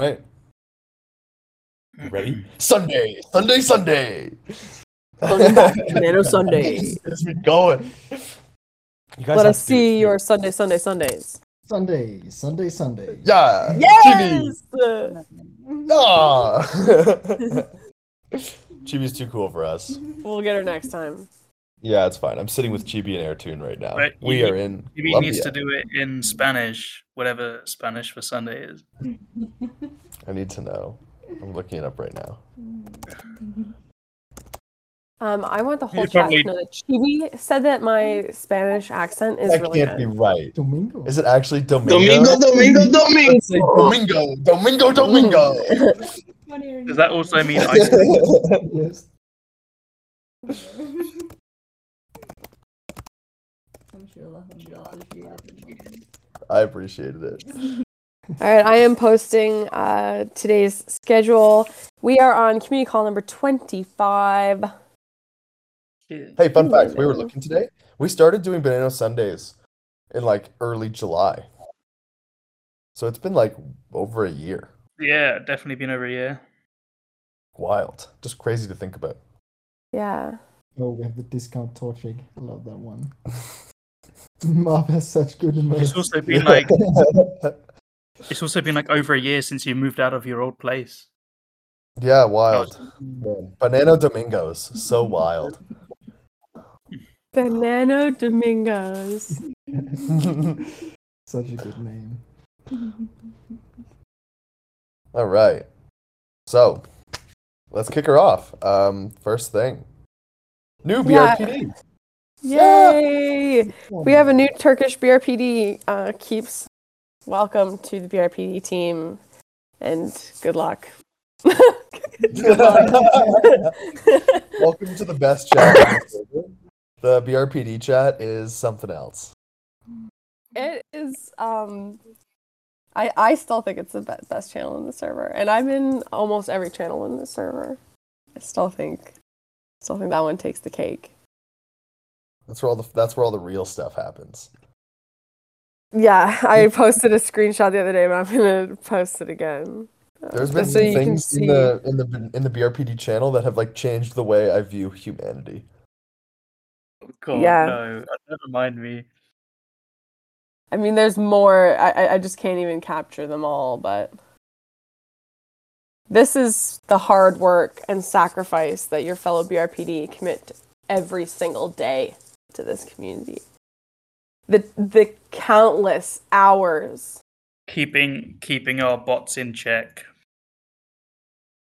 Right? You ready? Sunday, Sunday, Sunday. Banana Sunday. It's been going. You guys Let us to it see your Sunday, Sunday, Sundays. Sunday, Sunday, Sunday. Yeah. Yes! Uh, Ah. Chibi's too cool for us. we'll get her next time. Yeah, it's fine. I'm sitting with Chibi and Airtune right now. Right, we you- are in. He Colombia. needs to do it in Spanish, whatever Spanish for Sunday is. I need to know. I'm looking it up right now. Um, I want the whole You chat probably- to know that Chibi said that my Spanish accent is that really can't be right. Domingo. Is it actually Domingo? Domingo, Domingo, Domingo. Domingo, Domingo, Domingo. Does that also mean ice cream? yes. I appreciated it. All right, I am posting uh, today's schedule. We are on community call number 25. Hey, fun fact: we were looking today. We started doing Banano Sundays in like early July, so it's been like over a year. Yeah, definitely been over a year. Wild, just crazy to think about. Yeah. Oh, we have the discount torching. I love that one. Marv has such good It's also been like it's also been like over a year since you moved out of your old place. yeah, wild. Banana Domingos, so wild. Banana Domingos. such a good name. All right, so let's kick her off. Um, first thing, new Yeah. BRPD. Yay! We have a new Turkish BRPD. Uh, keeps welcome to the BRPD team, and good luck. Welcome to the best chat. the. The BRPD chat is something else. It is. Um, I I still think it's the be- best channel in the server, and I'm in almost every channel in the server. I still think, still think that one takes the cake. That's where all the that's where all the real stuff happens. Yeah, I posted a screenshot the other day, but I'm gonna post it again. There's been just some things in the in the in the BRPD channel that have like changed the way I view humanity. God, Yeah. no, never mind me. I mean, there's more. I I- I just can't even capture them all, but this is the hard work and sacrifice that your fellow BRPD commit every single day to this community. The the countless hours Keeping keeping our bots in check.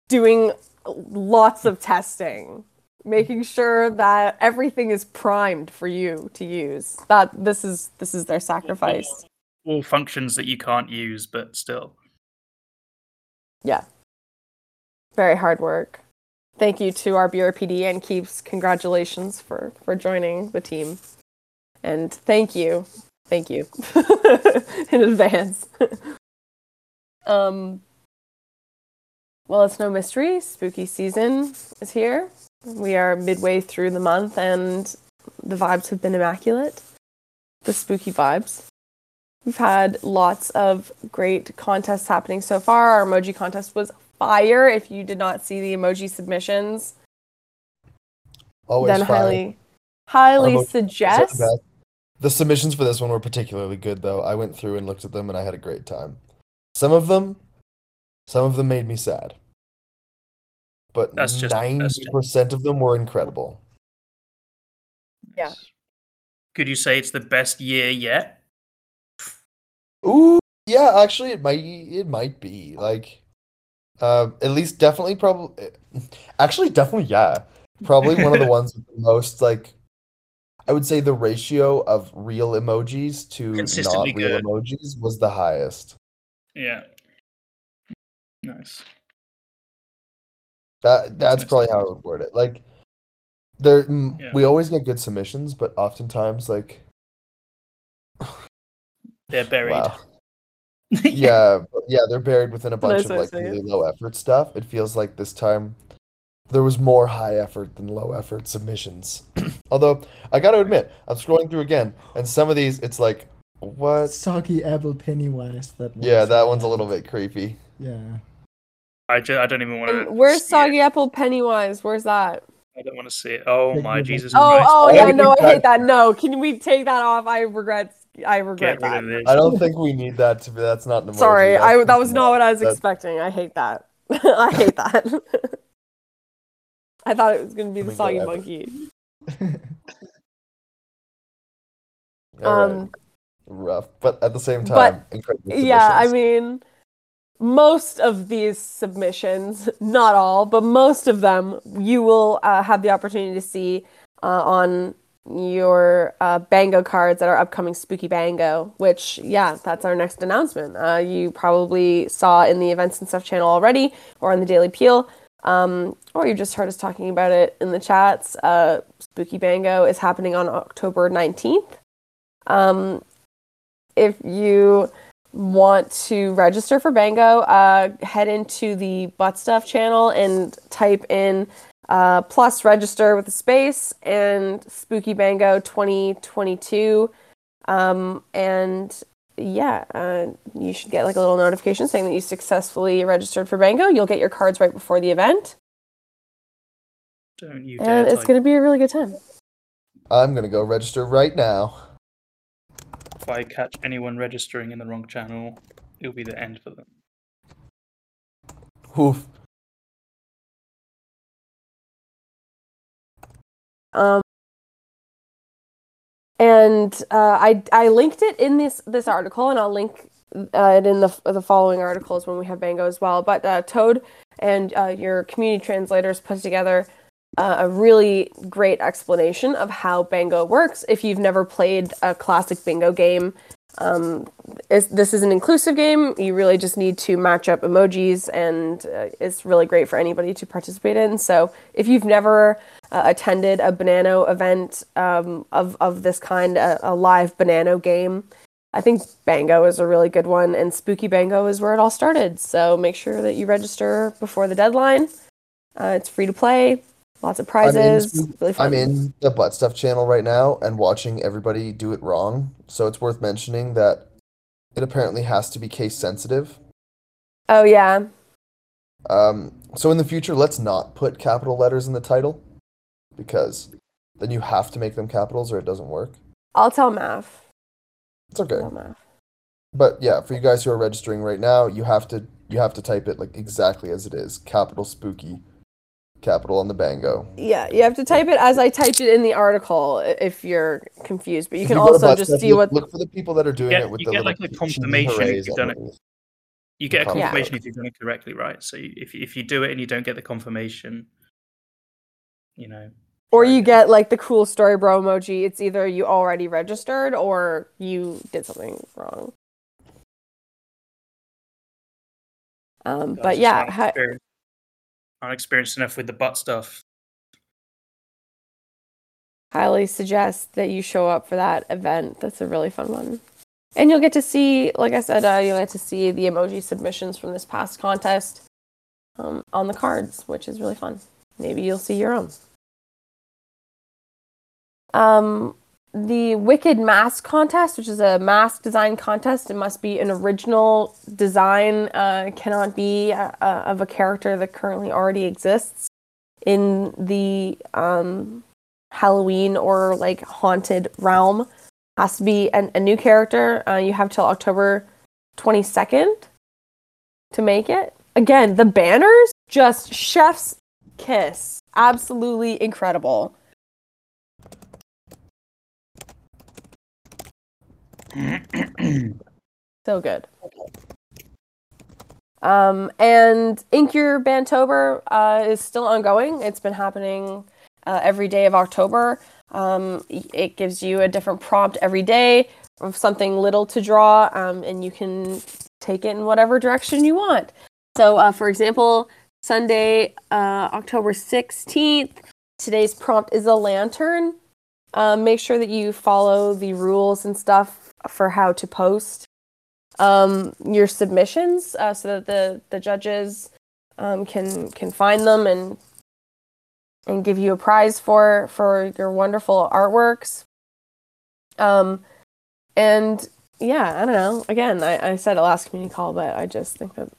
doing lots of testing, making sure that everything is primed for you to use. That this is this is their sacrifice. All functions that you can't use, but still. Yeah. Very hard work. Thank you to our BRPD and Keeps. Congratulations for for joining the team. And thank you. Thank you in advance. um well, it's no mystery. Spooky season is here. We are midway through the month and the vibes have been immaculate. The spooky vibes. We've had lots of great contests happening so far. Our emoji contest was fire. If you did not see the emoji submissions, Always then fire. highly, highly Our emojis the suggest. The submissions for this one were particularly good, though. I went through and looked at them, and I had a great time. Some of them, some of them made me sad, but That's just- that's ninety just- percent of them were incredible. Yeah. Could you say it's the best year yet? Ooh, yeah, actually, it might it might be like, uh, at least definitely probably, actually definitely yeah, probably one of the ones with the most like, I would say the ratio of real emojis to not real good. emojis was the highest. Yeah. Nice. That that's probably how I would word it. Like, there Yeah. we always get good submissions, but oftentimes like, They're buried. wow, yeah, yeah, they're buried within a bunch of like really low effort stuff. It feels like this time there was more high effort than low effort submissions. Although I got to admit, I'm scrolling through again, and some of these, it's like, what? Soggy apple Pennywise. That one. Yeah, that one's a little bit creepy. Yeah. I, ju- I don't even want to. And where's Soggy Apple Pennywise? Where's that? I don't want to see it. Oh my Jesus Oh, Christ! oh, oh yeah, no, I hate that. No, can we take that off? I regret. I regret that. I don't think we need that to be. That's not an emoji. Sorry, that's I that was not what I was that- expecting. I hate that. I hate that. I thought it was gonna be Let the me soggy ever. monkey. Alright, Um, rough, but at the same but- time, incredible. yeah, I mean, most of these submissions, not all, but most of them, you will uh, have the opportunity to see uh, on your uh, Bango cards at our upcoming Spooky Bango, which, yeah, that's our next announcement. Uh, you probably saw in the Events and Stuff channel already or on the Daily Peel. Um, or you just heard us talking about it in the chats. Uh, Spooky Bango is happening on October 19th. Um, if you want to register for Bango, uh, head into the Butt Stuff channel and type in uh, plus register with a space and Spooky Bango 2022. Um, and yeah, uh, you should get like a little notification saying that you successfully registered for Bango. You'll get your cards right before the event, Don't you and it's type- going to be a really good time. I'm gonna go register right now. If I catch anyone registering in the wrong channel, it'll be the end for them. Oof. Um, and uh, I I linked it in this this article, and I'll link uh, it in the the following articles when we have Bango as well. But uh, Toad and uh, your community translators put together uh, a really great explanation of how Bango works. If you've never played a classic Bingo game, um, is, this is an inclusive game. You really just need to match up emojis, and uh, it's really great for anybody to participate in. So if you've never uh, attended a Banano event um, of of this kind, a, a live Banano game, I think Bango is a really good one, and Spooky Bango is where it all started. So make sure that you register before the deadline. Uh, it's free to play, lots of prizes. Spook- really. I'm in the butt stuff channel right now and watching everybody do it wrong. So it's worth mentioning that it apparently has to be case sensitive. Oh yeah, Um, so in the future, let's not put capital letters in the title because then you have to make them capitals or it doesn't work. I'll tell Math. It's okay. Tell Math. But yeah, for you guys who are registering right now, you have to you have to type it like exactly as it is. Capital spooky, capital on the bango. Yeah, you have to type it as I typed it in the article if you're confused. But you can go also just Stuff, see look, what look for the people that are doing get- it with you the get, like, a confirmation if you've done it. You get a Yeah. confirmation if you've done it correctly, right? So if if you do it and you don't get the confirmation, you know. or you get like the cool story bro emoji. It's either you already registered or you did something wrong. Um, but just yeah, not experienced enough with the butt stuff. highly suggest that you show up for that event. That's a really fun one. And you'll get to see, like I said, uh, you'll get to see the emoji submissions from this past contest um, on the cards, which is really fun. Maybe you'll see your own. Um, the Wicked Mask Contest, which is a mask design contest, it must be an original design, uh, cannot be uh, uh, of a character that currently already exists in the um, Halloween or like haunted realm. Has to be an, a new character. Uh, you have till October 22nd to make it. Again, the banners just chef's kiss. Absolutely incredible. So good. Um, and Ink Your Bantober uh, is still ongoing. It's been happening uh, every day of October. Um, it gives you a different prompt every day of something little to draw, um, and you can take it in whatever direction you want. So, uh, for example, Sunday, uh, October 16th, today's prompt is a lantern. Um, make sure that you follow the rules and stuff for how to post um, your submissions uh, so that the, the judges um, can can find them and and give you a prize for for your wonderful artworks. Um, and yeah, I don't know. Again, I, I said it last community call, but I just think that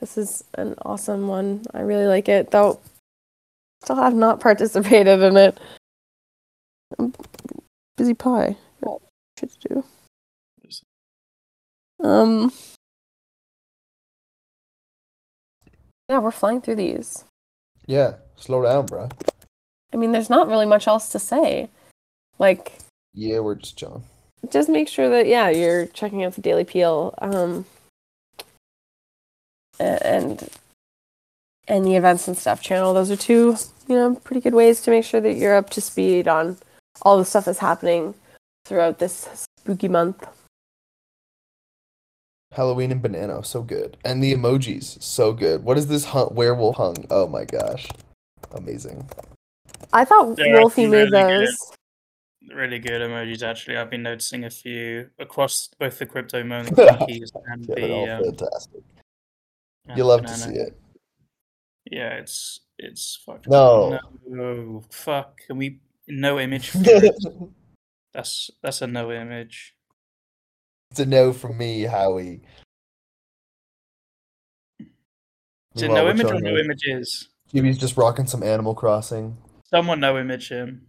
This is an awesome one. I really like it, though. Still have not participated in it. I'm busy pie. Shit to do. Um. Yeah, we're flying through these. Yeah, slow down, bro. I mean, there's not really much else to say. Like, Yeah, we're just chilling. just make sure that yeah, you're checking out the Daily Peel, um, and and the events and stuff channel. Those are two, you know, pretty good ways to make sure that you're up to speed on all the stuff that's happening throughout this spooky month. Halloween and banana, so good. And the emojis, so good. What is this hun- werewolf hung? Oh my gosh. Amazing. I thought They're Wolfie made really good. Really good emojis, actually. I've been noticing a few across both the crypto moaning monkeys and Yeah, they're all the. Um, fantastic. and You love to see it. Yeah, it's it's fucking No. no fuck. Can we no image? for it. that's that's a no image. It's a no from me, Howie. Is it no image or chilling no here. images? Kiwi's just rocking some Animal Crossing. Someone no image him.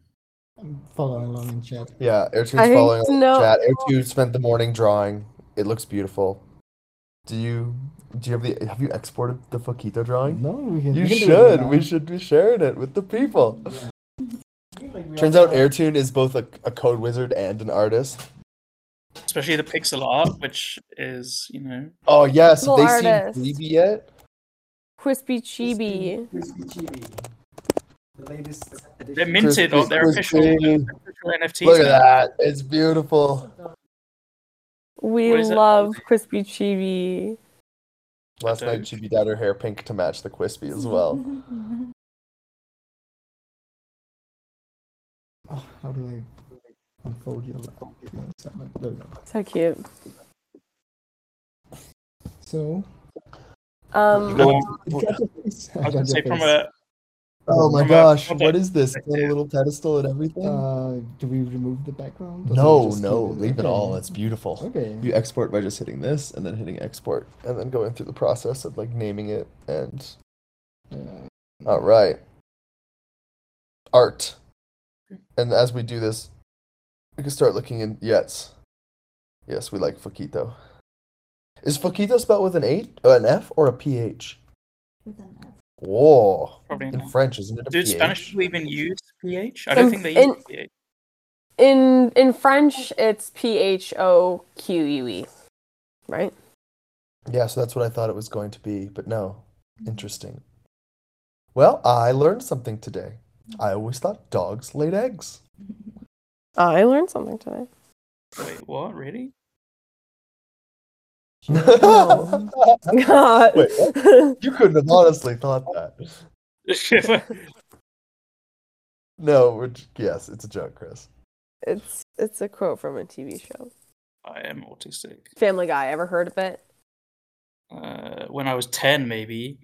I'm following along in chat. Yeah, Airtune's I following along no- the chat. Airtune spent the morning drawing. It looks beautiful. Do you do you have the have you exported the Foquito drawing? No, we can. You we can do it should. now. We should be sharing it with the people. Like, Turns are- out Airtune is both a, a code wizard and an artist. Especially the pixel art, which is, you know, Oh yes, have Little they seen artist. Freebie yet? Crispy Chibi. Crispy Chibi. The latest edition. they're minted on their Crispy, official, crispy. official NFTs. Look at that. It's beautiful. We What is it? love Crispy Chibi. Last night don't. dyed her hair pink to match the Crispy as well. Oh, how do I unfold your laptop? There we go. So cute. So, Um, Go- it got your face. I was got gonna say your from a Oh my From a gosh, photo what is this? A little pedestal and everything? Uh, do we remove the background? or do we no, no, leave it Okay. all. It's beautiful. Okay. You export by just hitting this and then hitting export and then going through the process of like naming it and Uh, all right. Art. And as we do this, we can start looking in yes. Yes, we like Foquito. Is Foquito spelled with an eight, uh, an F, or a PH? Whoa. probably In not. French, isn't it a Dude, PH? Spanish people even use PH? I don't In- think they in- use PH. in in French, it's P H O Q U E, right? Yeah, so that's what I thought it was going to be, but no. Interesting. Well, I learned something today. I always thought dogs laid eggs. I learned something today. Wait, what? Really? God. Wait, you couldn't have honestly thought that. No, we're, j- yes, it's a joke, Chris. it's it's a quote from a TV show. I am autistic. Family Guy. Ever heard of it? Uh, when I was 10, maybe.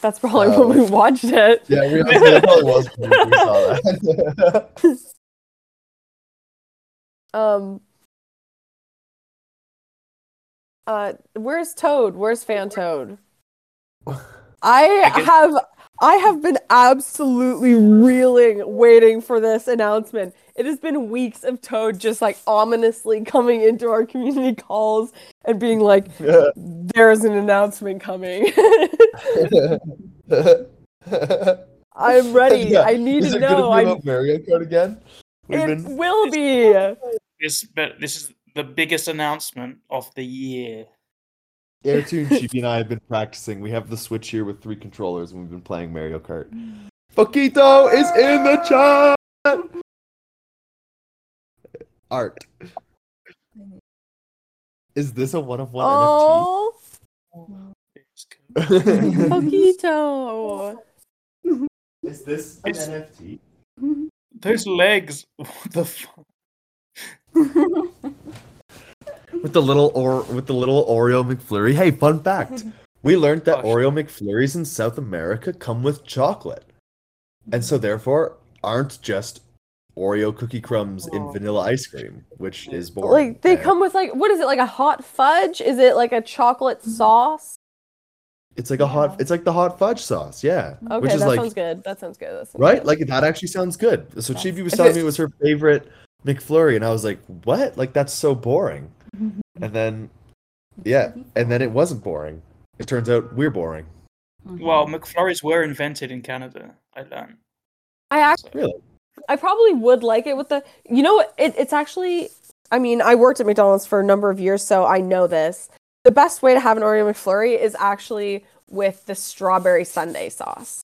That's probably Oh. when we watched it. Yeah, we, it probably was when we saw that. Um. Uh, where's Toad? Where's Fan Toad? I guess- have I have been absolutely reeling waiting for this announcement. It has been weeks of Toad just like ominously coming into our community calls and being like, "There's an announcement coming." I'm ready. Yeah, I need Is to know. be I about Mario Kart again? We've it been will be. This, but this is the biggest announcement of the year. Airtune, Chibi, and I have been practicing. We have the Switch here with three controllers, and we've been playing Mario Kart. Mm. Foquito is in the chat. Art. Is this a one of one Oh, It's good. NFT? Poquito. is this an It's- NFT? Those legs. What the fuck? With the little or with the little Oreo McFlurry. Hey, fun fact. We learned that Oh, Oreo McFlurries in South America come with chocolate. And so therefore aren't just Oreo cookie crumbs in Oh. vanilla ice cream, which is boring. Like they and- come with like what is it like a hot fudge? Is it like a chocolate sauce? It's like a hot. It's like the hot fudge sauce. Yeah, Okay, which is that like sounds good. That sounds good. That sounds right. good. Like that actually sounds good. So Yes. Chibi was telling me it was her favorite McFlurry, and I was like, "What? Like that's so boring." And then, yeah, and then it wasn't boring. It turns out we're boring. Mm-hmm. Well, McFlurries were invented in Canada. I learned. I actually, So, Really? I probably would like it with the. You know, it, it's actually. I mean, I worked at McDonald's for a number of years, so I know this. The best way to have an Oreo McFlurry is actually with the strawberry sundae sauce.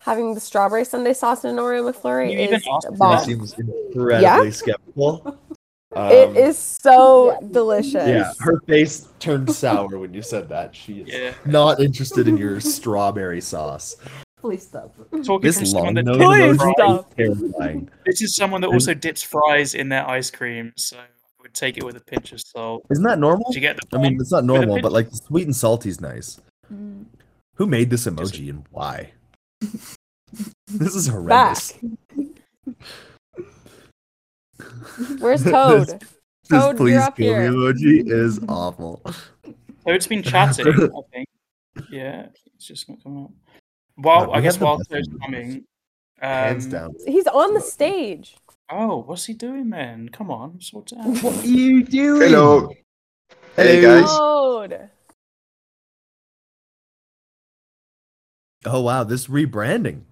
Having the strawberry sundae sauce in an Oreo McFlurry You is asked bomb. that? seems incredibly Yeah? skeptical. it Um, is so delicious. Yeah, her face turned sour when you said that. She is Yeah. not interested in your strawberry sauce. Please stop. Talking This from someone long that nose Please stop. is terrifying. This is someone that also dips fries in their ice cream, so I would take it with a pinch of salt. Isn't that normal? You get I mean, it's not normal, but like sweet and salty's nice. Mm. Who made this emoji and why? this is horrendous. Where's Toad? This Toad, please you're up kill me here. emoji is awful. Toad's been chatting, I think. Yeah, it's just not coming up. Well, God, I guess have while Toad's emoji. coming. Hands um, down. He's on the stage. Oh, what's he doing then? Come on, sort it out. What are you doing? Hello. Hey Hello. guys. Toad. Oh wow, this rebranding.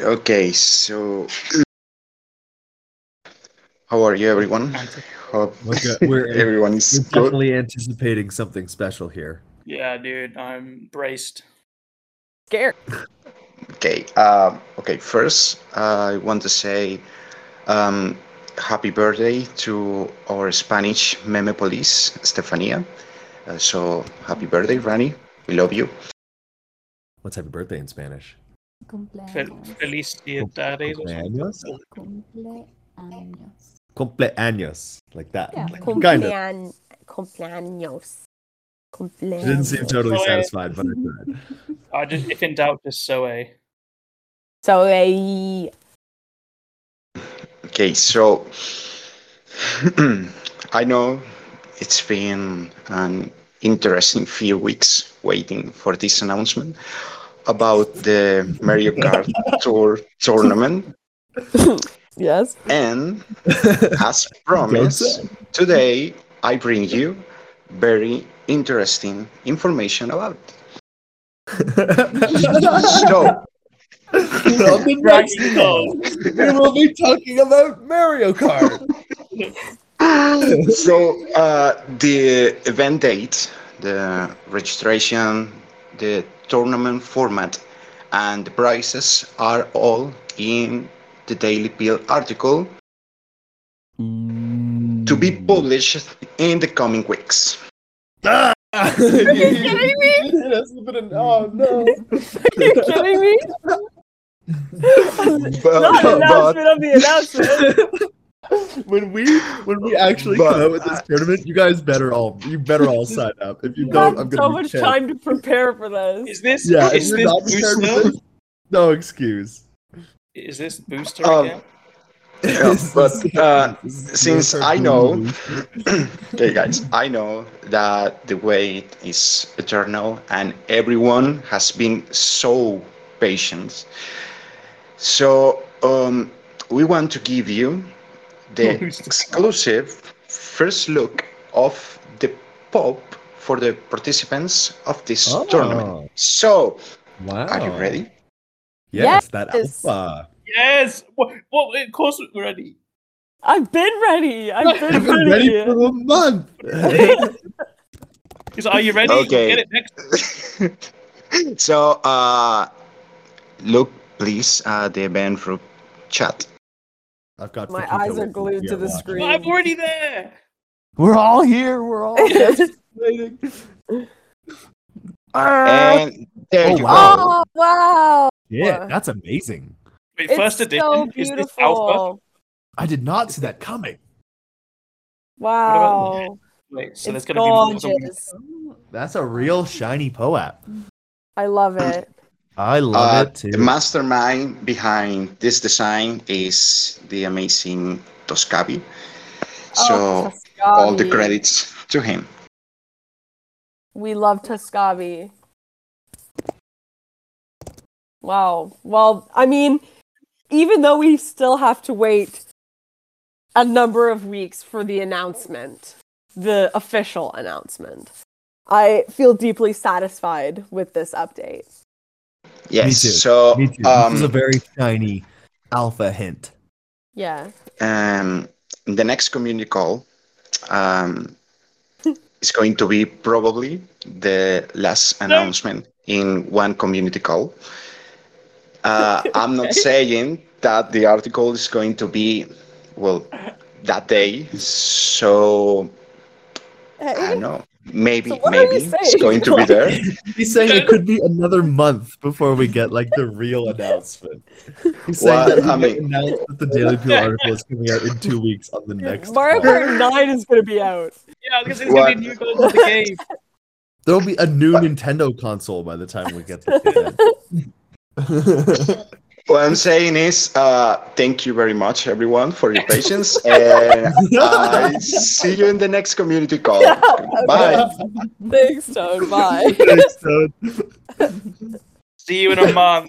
Okay, so how are you, everyone? Hope We're, go- we're, everyone is we're good. definitely anticipating something special here. Yeah, dude, I'm braced. Scared. Okay. Um, okay. First, I want to say um, happy birthday to our Spanish meme police, Stefania. Uh, so happy birthday, Rani. We love you. What's happy birthday in Spanish? Fel- Cumpleaños. Felicidades. or. Cumpleaños? Cumpleaños. Cumpleaños. Like that. Yeah. Like, kind of. Cumpleañ- Cumpleaños. She didn't seem totally satisfied, but I tried. I just, if in doubt, just so a. So eh, Okay, so I know it's been an interesting few weeks waiting for this announcement about the Mario Kart Tour tournament. yes. And as promised, today I bring you very interesting information about. So, On the next call, we will be talking about Mario Kart. so uh, the event date, the registration, the tournament format, and the prices are all in the Daily Peel article to be published in the coming weeks. Ah! Are you kidding me? Oh no! Are you kidding me? But, Not an announcement of the announcement. when we when we actually But- come out with this tournament, you guys better all you better all sign up. If you You don't, had I'm so gonna be much pissed. time to prepare for this. Is this Yeah, is this not prepared for booster? this, no excuse. Is this booster Um, again? Yeah, but uh, since I know- okay, guys, I know that the wait is eternal and everyone has been so patient. So, um, we want to give you the exclusive first look of the pop for the participants of this Oh. tournament. So, wow. are you ready? Yes, that alpha. Yes. What? What? Of course we're ready. I've been ready. I've I've been been ready. ready for a month. He's like, are you ready? Okay. Get it next. so, uh, look, please, uh, the event group chat. I've got My eyes are glued to the watching. screen. I'm already there. We're all here. We're all waiting. And there Oh, you wow. oh wow! Yeah, that's amazing. Wait, It's first edition. so is this alpha? beautiful. I did not see that coming. Wow, Wait, so there's gonna be more than That's a real shiny POAP. I love it. I love Uh, it too. the mastermind behind this design is the amazing Toscabi. So, oh, all the credits to him. We love Tuscavi. Wow. Well, I mean, even though we still have to wait a number of weeks for the announcement, the official announcement, I feel deeply satisfied with this update. Yes. Me too. So Me too. um, this is a very shiny alpha hint. Yeah. um, the next community call um, is going to be probably the last announcement in one community call. Uh, I'm not saying that the article is going to be, well, that day. So I don't know. Maybe, So what are we maybe it's going to be there. He's saying it could be another month before we get like the real announcement. He's saying Well, that he I mean- announce that the Daily Peel article is coming out in two weeks on the next. Mario call. Kart 9 is going to be out. Yeah, because it's gonna be new goals of the game. There'll be a new Nintendo console by the time we get to it. What I'm saying is, uh, thank you very much, everyone, for your patience, and I see you in the next community call. Bye. Thanks, Toad. Bye. so, See you in a month.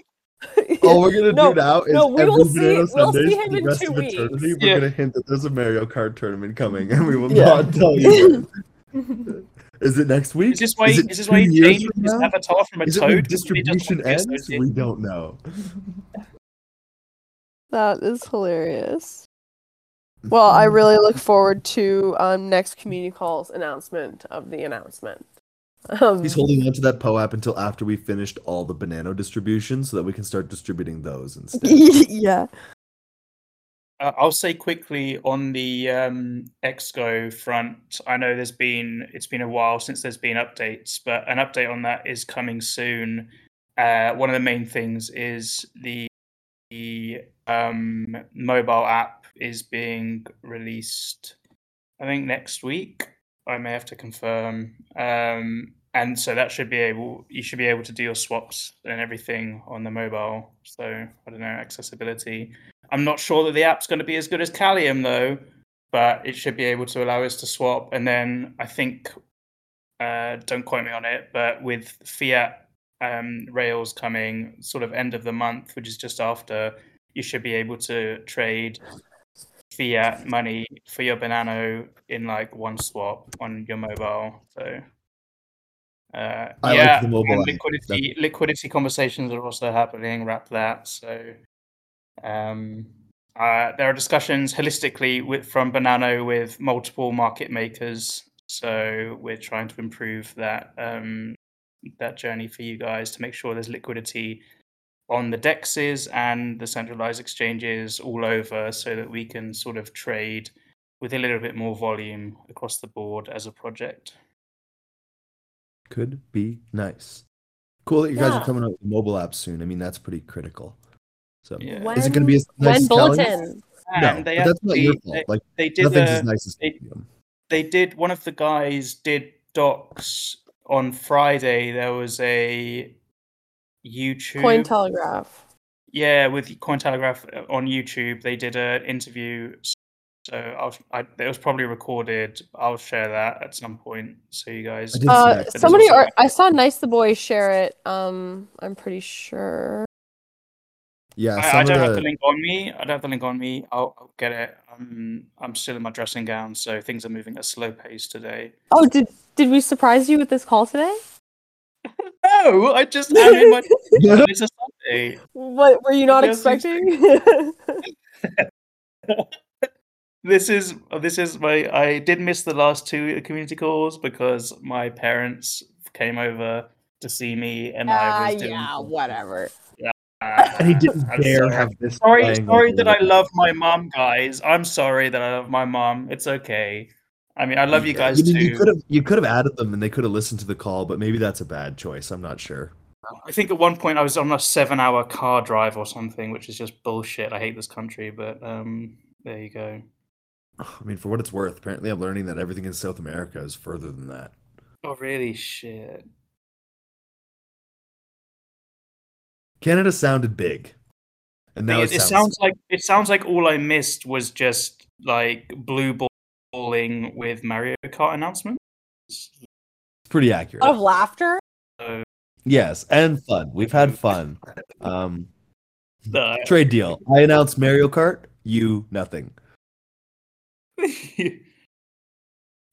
all we're gonna No, do now is no, we every will see- we'll Sundays see for him the in rest two of eternity. weeks. We're Yeah. gonna hint that there's a Mario Kart tournament coming, and we will Yeah. not tell you. Is it next week? Is this why? Is it Is this why two you changed from his avatar from a Is toad? when to somebody just distribution wants ends? We don't know. That is hilarious. Well, I really look forward to um, next community calls announcement of the announcement. Um, He's holding on to that POAP until after we finished all the banana distributions so that we can start distributing those instead. yeah. Uh, I'll say quickly on the um, Exco front. I know there's been it's been a while since there's been updates, but an update on that is coming soon. Uh, one of the main things is the, the um, mobile app is being released. I think next week. I may have to confirm. Um, and so that should be able you should be able to do your swaps and everything on the mobile. So I don't know accessibility. I'm not sure that the app's going to be as good as Kalium though, but it should be able to allow us to swap. And then I think, uh, don't quote me on it, but with Fiat um, Rails coming sort of end of the month, which is just after, you should be able to trade fiat money for your banana in like one swap on your mobile. So. Uh, like yeah, app. liquidity liquidity conversations are also happening. Wrap that. So, um, uh, there are discussions holistically with from Banano with multiple market makers. So we're trying to improve that um, that journey for you guys to make sure there's liquidity on the dexes and the centralized exchanges all over, so that we can sort of trade with a little bit more volume across the board as a project. Could be nice. Cool that you guys are coming out with mobile apps soon. I mean, that's pretty critical. So, Yeah. is it going to be as nice when as Kalium? bulletin? No, they but that's not your actually- fault. Like, They did nothing's a- as nice as they- Kalium. they did one of the guys did docs on Friday. There was a YouTube Cointelegraph. yeah with Cointelegraph uh, on YouTube. They did an interview. So I'll, I, it was probably recorded. I'll share that at some point so you guys. I Uh, somebody, or I saw Nice the Boy share it. Um, I'm pretty sure. Yeah, I, I don't of have the, the link on me. I don't have the link on me. I'll, I'll get it. I'm I'm still in my dressing gown, so things are moving at a slow pace today. Oh, did did we surprise you with this call today? No, I just am in my. it's a Sunday. What were you not expecting? this is this is my I did miss the last two community calls because my parents came over to see me and I was doing Ah, yeah, whatever. And he didn't I'm dare sorry. have this. sorry sorry that I love my mom guys I'm sorry that I love my mom it's okay I mean I love you guys You, mean, too you could have you could have added them and they could have listened to the call, but maybe that's a bad choice. I'm not sure. I think at one point I was on a seven hour car drive or something which is just bullshit I hate this country but um there you go I mean, for what it's worth, apparently I'm learning that everything in South America is further than that. oh really shit Canada sounded big, and now it, it, it sounds like it sounds like all I missed was just like blue balling with Mario Kart announcements. It's pretty accurate. Of laughter. So, Yes, and fun. We've had fun. Um, uh, trade deal. I announced Mario Kart. You nothing.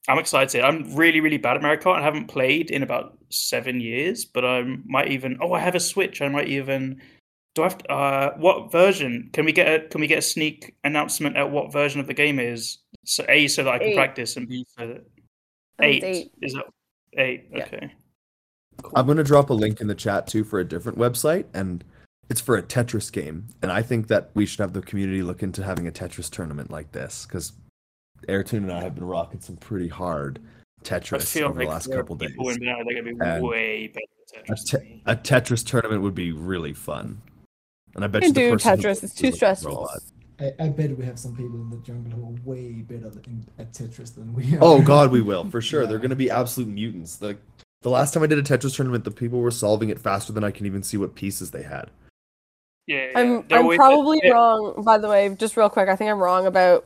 I'm excited. I'm really, really bad at Mario Kart. I haven't played in about seven years, but I might even. Oh, I have a Switch. I might even. Do I have? To, uh, what version? Can we get a? Can we get a sneak announcement at what version of the game is? So A, so that I can Eight. practice, and B, so that eight. eight. Is that eight? Yeah. Okay. I'm gonna drop a link in the chat too for a different website, and it's for a Tetris game. And I think that we should have the community look into having a Tetris tournament like this because Airtune and I have been rocking some pretty hard Tetris feel over the last couple days. people they're gonna be And way better at A, Tetris te- a Tetris tournament would be really fun. And I bet You you the do Tetris, wins it's too stressful. I, I bet we have some people in the jungle who are way better in, at Tetris than we are. Oh God, we will for sure. They're gonna be absolute mutants. Like the last time I did a Tetris tournament, the people were solving it faster than I can even see what pieces they had. Yeah, yeah. I'm They're I'm probably yeah, wrong. By the way, just real quick, I think I'm wrong about.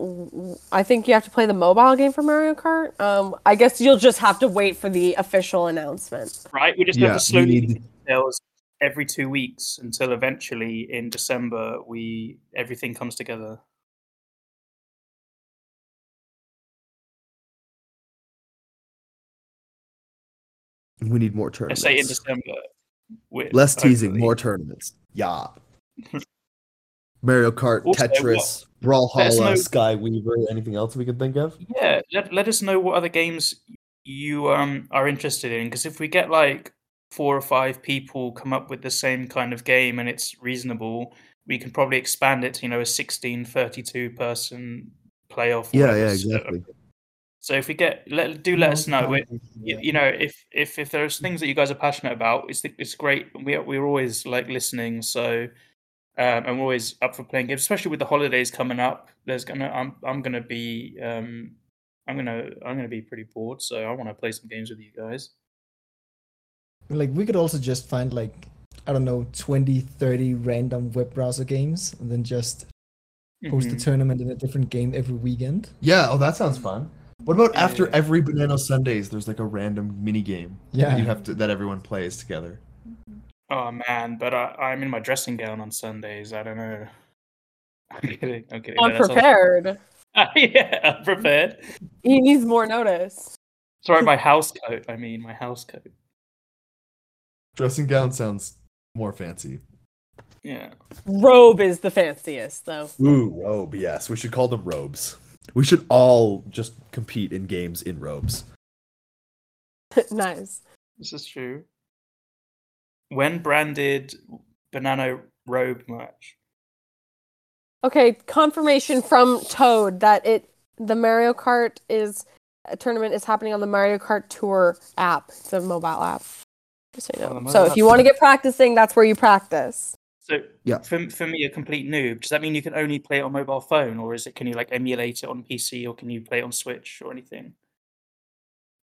I think you have to play the mobile game for Mario Kart. Um, I guess you'll just have to wait for the official announcement. Right, we just Yeah, have we to slowly need- details every two weeks until eventually in December we everything comes together. We need more I tournaments. say in December. with- Less teasing, hopefully. more tournaments. Yeah. Mario Kart, Also, Tetris, us Brawlhalla, Skyweaver. Anything else we could think of? Yeah, let, let us know what other games you um are interested in because if we get like four or five people come up with the same kind of game and it's reasonable, we can probably expand it to you know a 16 32 person playoff. Yeah, yeah, exactly. So if we get let do let us know. You know if if if there's things that you guys are passionate about it's it's great we we're always like listening so um and we're always up for playing games especially with the holidays coming up there's gonna i'm i'm gonna be um i'm gonna i'm gonna be pretty bored so i want to play some games with you guys Like we could also just find like I don't know 20, 30 random web browser games and then just host a Mhm. tournament in a different game every weekend. Yeah. Oh, that sounds fun. What about Yeah, after yeah. every Banano Sundays? There's like a random mini game. Yeah. You have to that everyone plays together. Oh man but I, i'm in my dressing gown on sundays i don't know i'm kidding i'm kidding No, that sounds- Unprepared. yeah unprepared He needs more notice. sorry my house coat i mean my house coat Dressing gown sounds more fancy. yeah Robe is the fanciest, though. Ooh, robe. Yes, we should call them robes. We should all just compete in games in robes. nice. This is true. When branded banana robe merch? Okay, confirmation from Toad that it the Mario Kart is a tournament is happening on the Mario Kart Tour app. It's a mobile app. So you Oh, know. the so if you want to get practicing, that's where you practice. So Yeah. for for me, a complete noob. Does that mean you can only play it on mobile phone, or is it can you like emulate it on PC, or can you play it on Switch or anything?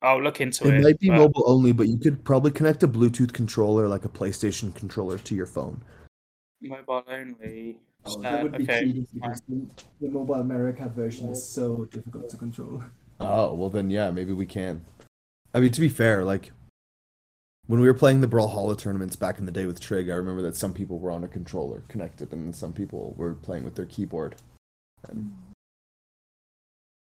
I'll look into it. It might be but- mobile only, but you could probably connect a Bluetooth controller, like a PlayStation controller, to your phone. Mobile only. Oh, Uh, that would be okay. cheating because the, the mobile America version is so difficult to control. Oh well, then yeah, maybe we can. I mean, to be fair, like when we were playing the Brawlhalla tournaments back in the day with Trig, I remember that some people were on a controller connected, and some people were playing with their keyboard.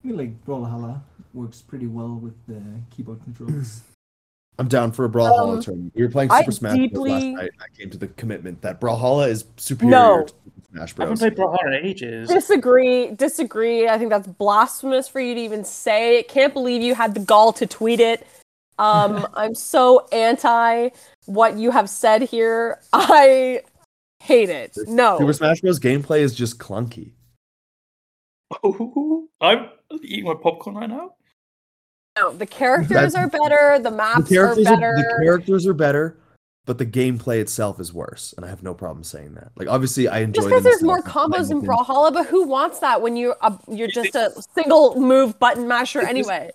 I feel like Brawlhalla works pretty well with the keyboard controls. I'm down for a Brawlhalla Um, tournament. We were playing I Super Smash Bros. last night. I came to the commitment that Brawlhalla is superior No. to Super Smash I haven't Bros. played Brawlhalla in ages. Disagree. Disagree. I think that's blasphemous for you to even say. Can't believe you had the gall to tweet it. Um, I'm so anti what you have said here. I hate it. No. Super Smash Bros. gameplay is just clunky. I'm eating my popcorn right now. No, the characters That's- are better. The The maps are characters, are, better. the characters are better, but the gameplay itself is worse, and I have no problem saying that. Like, obviously, I enjoy Just because there's more combos in with. Brawlhalla, but who wants that when uh, you're a, you're just a single move button masher anyway?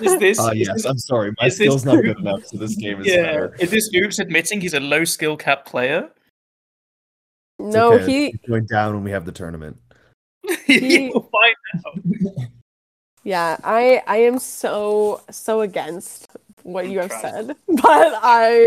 Is this? Is yes. this- I'm sorry, my skill's not good enough, so this game is yeah. better. Is this Oops admitting he's a low skill cap player? It's No, okay, he it's going down when we have the tournament. You'll find out. Yeah, I I am so so against what you have said, but I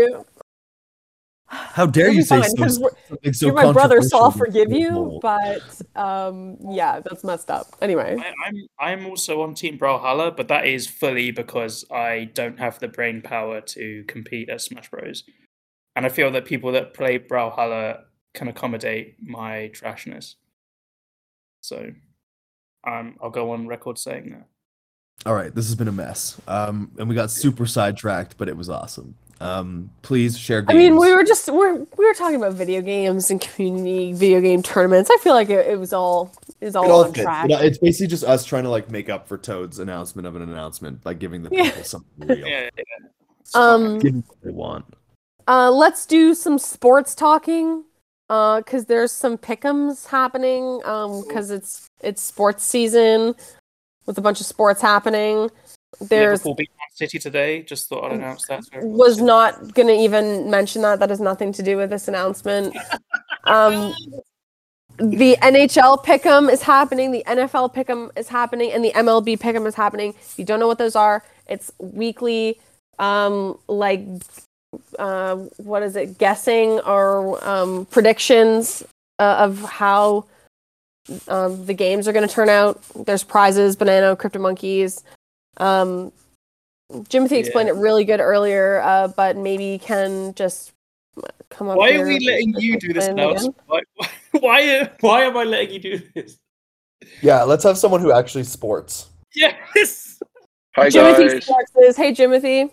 How dare you say fine, so, 'cause something so you're my brother, so I'll forgive you. But um, yeah, that's messed up. Anyway, I, I'm I'm also on Team Brawlhalla, but that is fully because I don't have the brain power to compete at Smash Bros. And I feel that people that play Brawlhalla can accommodate my trashness. So, um, I'll go on record saying that. All right, this has been a mess. Um, and we got super sidetracked, but it was awesome. Um, please share. I mean, we were just we're we were talking about video games and community video game tournaments. I feel like it, it was all it was all It all on fits. track. It's basically just us trying to like make up for Toad's announcement of an announcement by giving the Yeah. people something real. Yeah, yeah. Um, Give them what they want. Uh, let's do some sports talking. Uh, cause there's some pickums happening. Um, cause it's it's sports season with a bunch of sports happening. There's Liverpool beat Man City today. Just thought I'd announce that. was not gonna even mention that. That has nothing to do with this announcement. Um, the NHL pick'em is happening. The NFL pick'em is happening, and the MLB pick'em is happening. If you don't know what those are, it's weekly, um, like, uh, what is it? Guessing or um, predictions uh, of how um, the games are going to turn out. There's prizes, banana, crypto monkeys. Um, Jimothy explained it really good earlier, uh, but maybe can just come up. Why are we letting you do this explain it again. announcement? Why, why, why am I letting you do this? Yeah, let's have someone who actually sports. Yes. Hi Jimothy guys. Sports is, hey Jimothy.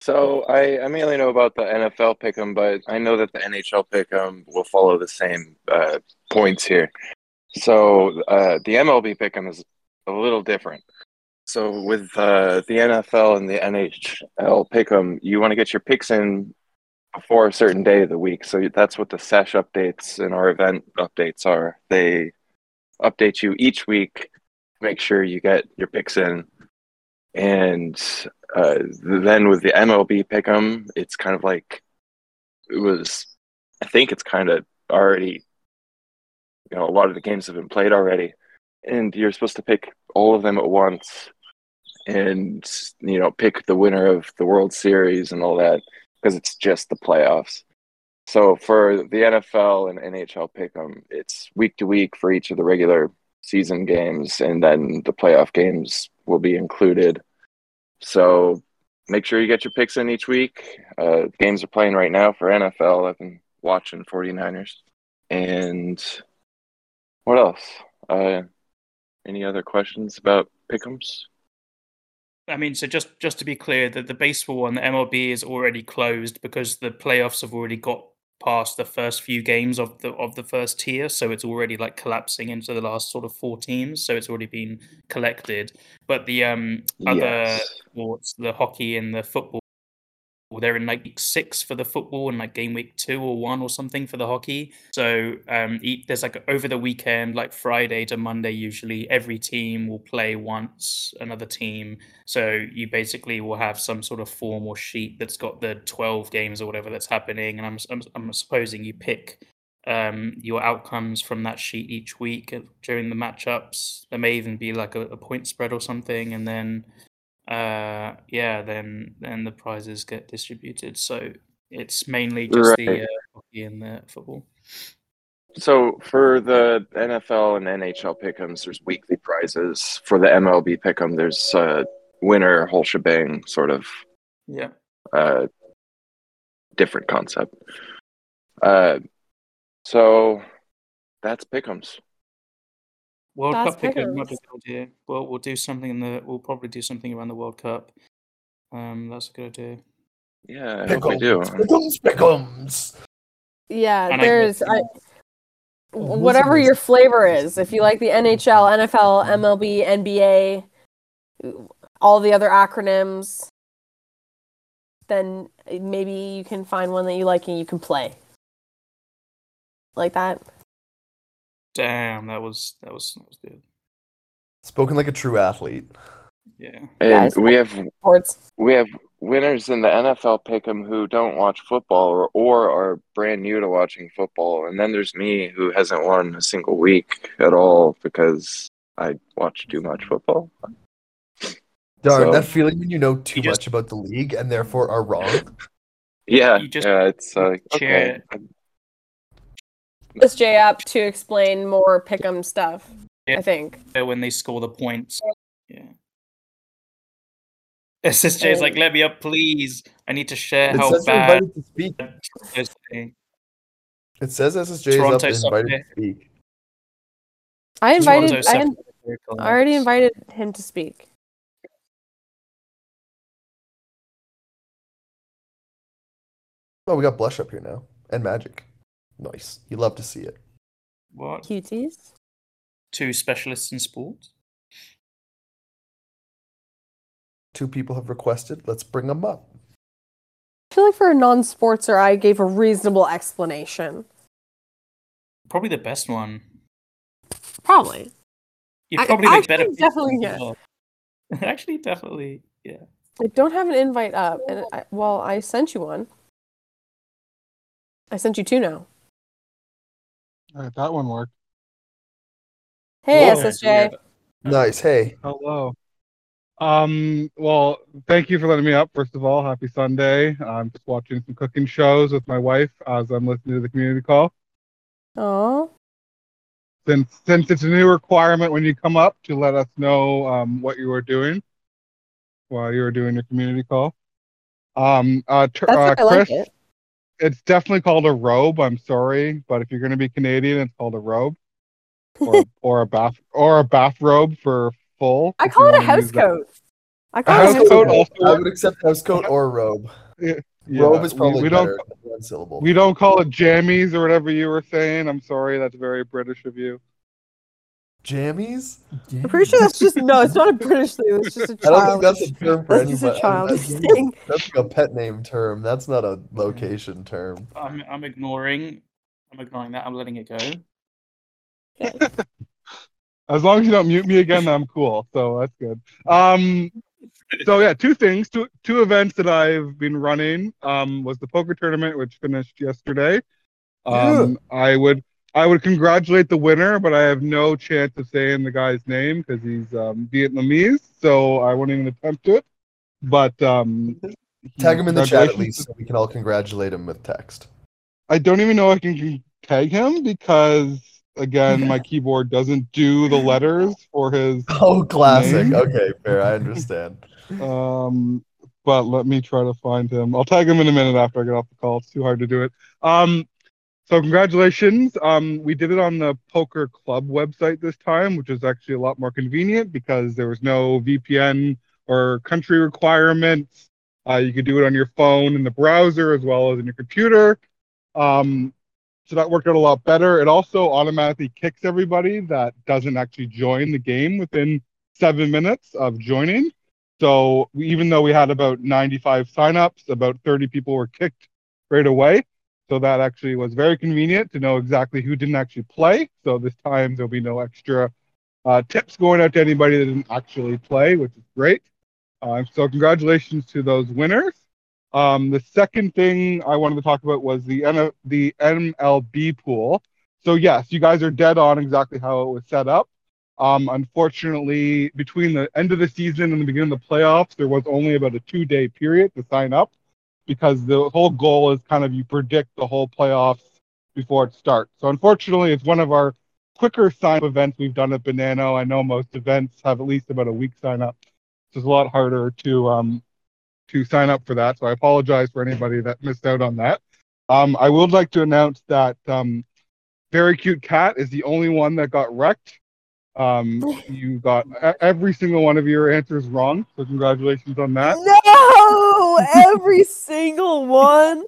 So I, I mainly know about the NFL pick'em, but I know that the NHL pick'em will follow the same uh, points here. So uh, the MLB pick'em is a little different. So with uh, the NFL and the NHL pick'em, you want to get your picks in before a certain day of the week. So that's what the sesh updates and our event updates are. They update you each week, to make sure you get your picks in, and uh, then with the MLB pick'em, it's kind of like it was. I think it's kind of already. You know, a lot of the games have been played already, and you're supposed to pick all of them at once, and you know, pick the winner of the World Series and all that because it's just the playoffs. So for the NFL and NHL pick'em, it's week to week for each of the regular season games, and then the playoff games will be included. So make sure you get your picks in each week. Uh, games are playing right now for NFL. I've been watching 49ers. And what else? Uh, any other questions about pick'ems? I mean, so just just to be clear, that the baseball one, the MLB is already closed because the playoffs have already got past the first few games of the of the first tier, so it's already like collapsing into the last sort of four teams. So it's already been collected. But the um other Yes. sports, the hockey and the football, they're in like six for the football and like game week two or one or something for the hockey. So um, there's like over the weekend, like Friday to Monday, usually every team will play once another team. So you basically will have some sort of form or sheet that's got the 12 games or whatever that's happening, and I'm I'm, I'm supposing you pick um, your outcomes from that sheet each week uh, during the matchups. There may even be like a, a point spread or something, and then uh, yeah, then then the prizes get distributed. So it's mainly just the uh, hockey and the football. So for the NFL and NHL pick'ems, there's weekly prizes. For the MLB pick'em, there's uh, winner whole shebang sort of Yeah. uh, different concept. Uh, so that's pick'ems. World That's Cup pick'em might be a good idea. Well, we'll do something in the. We'll probably do something around the World Cup. Um, that's a good idea. Yeah, I hope we do. Pickums, pickums, pickums. Yeah, And there's guess- I, whatever your flavor is. If you like the NHL, NFL, MLB, NBA, all the other acronyms, then maybe you can find one that you like and you can play. Like that. Damn, that was that was that was good. Spoken like a true athlete. Yeah. And Guys, we have Sports. we have winners in the NFL pick'em who don't watch football or, or are brand new to watching football, and then there's me who hasn't won a single week at all because I watch too much football. Darn, So- that feeling when you know too just- much about the league and therefore are wrong. Yeah, You just yeah, it's uh, okay. Cheer. This J up to explain more Pick'em stuff. Yeah. I think. when they score the points. Yeah. SSJ is like, let me up, please. I need to share It how says you're bad. to speak. It says SSJ is up Toronto invited to speak. I invited. I, in- I already invited him to speak. Oh, we got blush up here now and magic. Nice. You love to see it. What? Cuties. Two specialists in sports. Two people have requested. Let's bring them up. I feel like for a non-sportser, I gave a reasonable explanation. Probably the best one. Probably. You'd I- probably make actually, better. definitely, picks as yeah. well. Actually, definitely, yeah. I don't have an invite up, and I, well, I sent you one. I sent you two now. All right, that one worked. Hey, Whoa. SSJ. Nice. Hey. Hello. Um, well, thank you for letting me up. First of all, happy Sunday. I'm just watching some cooking shows with my wife as I'm listening to the community call. Oh, Since since it's a new requirement when you come up to let us know um, what you are doing while you are doing your community call. Um, uh, tr- that's uh, why I like Chris, it. It's definitely called a robe. I'm sorry, but if you're going to be Canadian, it's called a robe, or or a bath or a bathrobe for full. I call it a wanna house use that. coat. I A call it house a house coat coat. also I would accept house coat or robe. Yeah, robe is probably we, better. don't One syllable. we don't call it jammies or whatever you were saying. I'm sorry, that's very British of you. Jammies? I'm pretty sure that's just no. It's not a British thing. It's just a I don't think that's a term for That's just a anybody. child That's, thing. that's like a pet name term. That's not a location term. I'm, I'm ignoring. I'm ignoring that. I'm letting it go. As long as you don't mute me again, I'm cool. So that's good. Um, so yeah, two things, two two events that I've been running. Um, was the poker tournament, which finished yesterday. Um, I would I would congratulate the winner, but I have no chance of saying the guy's name because he's um, Vietnamese, so I won't even attempt it. But um, Tag him in the chat at least so we can all congratulate him with text. I don't even know I can, tag him because again, my keyboard doesn't do the letters for his Oh, classic. Name? Okay, fair. I understand. Um, but let me try to find him. I'll tag him in a minute after I get off the call. It's too hard to do it. Um, so congratulations. Um, we did it on the Poker Club website this time, which is actually a lot more convenient because there was no VPN or country requirements. Uh, you could do it on your phone in the browser as well as in your computer. Um, so that worked out a lot better. It also automatically kicks everybody that doesn't actually join the game within seven minutes of joining. So we, even though we had about 95 signups, about 30 people were kicked right away. So that actually was very convenient to know exactly who didn't actually play. So this time there'll be no extra uh, tips going out to anybody that didn't actually play, which is great. Uh, so congratulations to those winners. Um, the second thing I wanted to talk about was the N- the MLB pool. So yes, you guys are dead on exactly how it was set up. Um, unfortunately, between the end of the season and the beginning of the playoffs, there was only about a two-day period to sign up because the whole goal is kind of you predict the whole playoffs before it starts. So unfortunately, it's one of our quicker sign-up events we've done at Banano. I know most events have at least about a week sign-up. So it's a lot harder to um, to sign up for that. So I apologize for anybody that missed out on that. Um, I would like to announce that um, Very Cute Cat is the only one that got wrecked. Um, you got every single one of your answers wrong. So congratulations on that. No, every single one.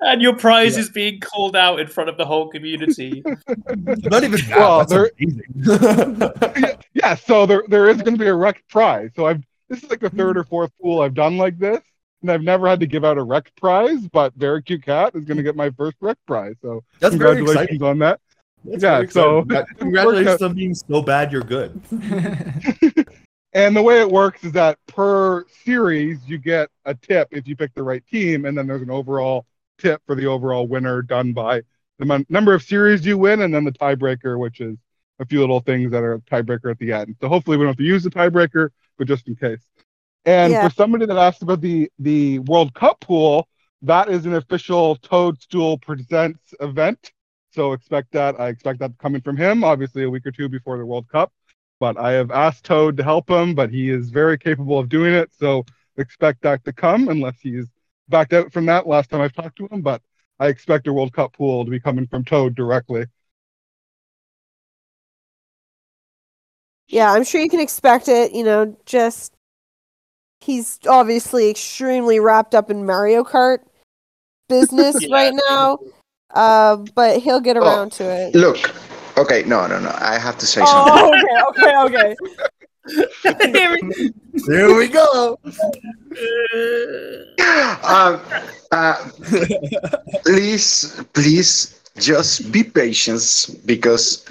And your prize Yeah. is being called out in front of the whole community. Not even that. Well, That's there- amazing. yeah, so there there is going to be a wrecked prize. So I've this is like the third or fourth pool I've done like this, and I've never had to give out a wrecked prize. But Very Cute Cat is going to get my first wrecked prize. So That's congratulations on that. That's Yeah, so- Congratulations on being so bad you're good. And the way it works is that per series, you get a tip if you pick the right team, and then there's an overall tip for the overall winner done by the number of series you win, and then the tiebreaker, which is a few little things that are tiebreaker at the end. So hopefully we don't have to use the tiebreaker, but just in case. And Yeah. for somebody that asked about the the World Cup pool, that is an official Toadstool Presents event. So expect that. I expect that coming from him, obviously a week or two before the World Cup. But I have asked Toad to help him, but he is very capable of doing it. So expect that to come unless he's backed out from that last time I've talked to him. But I expect a World Cup pool to be coming from Toad directly. Yeah, I'm sure you can expect it. You know, just he's obviously extremely wrapped up in Mario Kart business Yeah. right now. Uh, but he'll get Oh, around to it. Look, okay, no, no, no. I have to say something. Oh, okay, okay, okay. Here we go. um, uh, please, please, just be patient because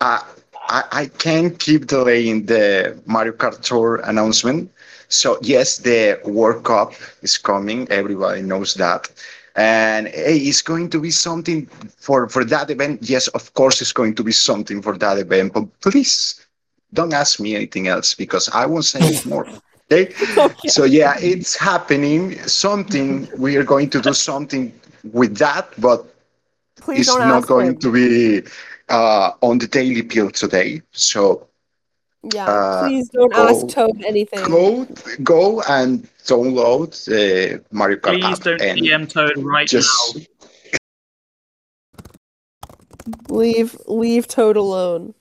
uh, I, I can't keep delaying the Mario Kart Tour announcement. So yes, the World Cup is coming. Everybody knows that. And hey, it's going to be something for, for that event. Yes, of course, it's going to be something for that event. But please, don't ask me anything else because I won't say more. Okay. So yeah, it's happening. Something we are going to do something with that, but Please it's don't going him. to be uh, on the daily pill today. So Yeah, uh, please don't go- ask Toad anything. go go and download the Mario Kart Please app don't and DM Toad right just now. Leave leave Toad alone.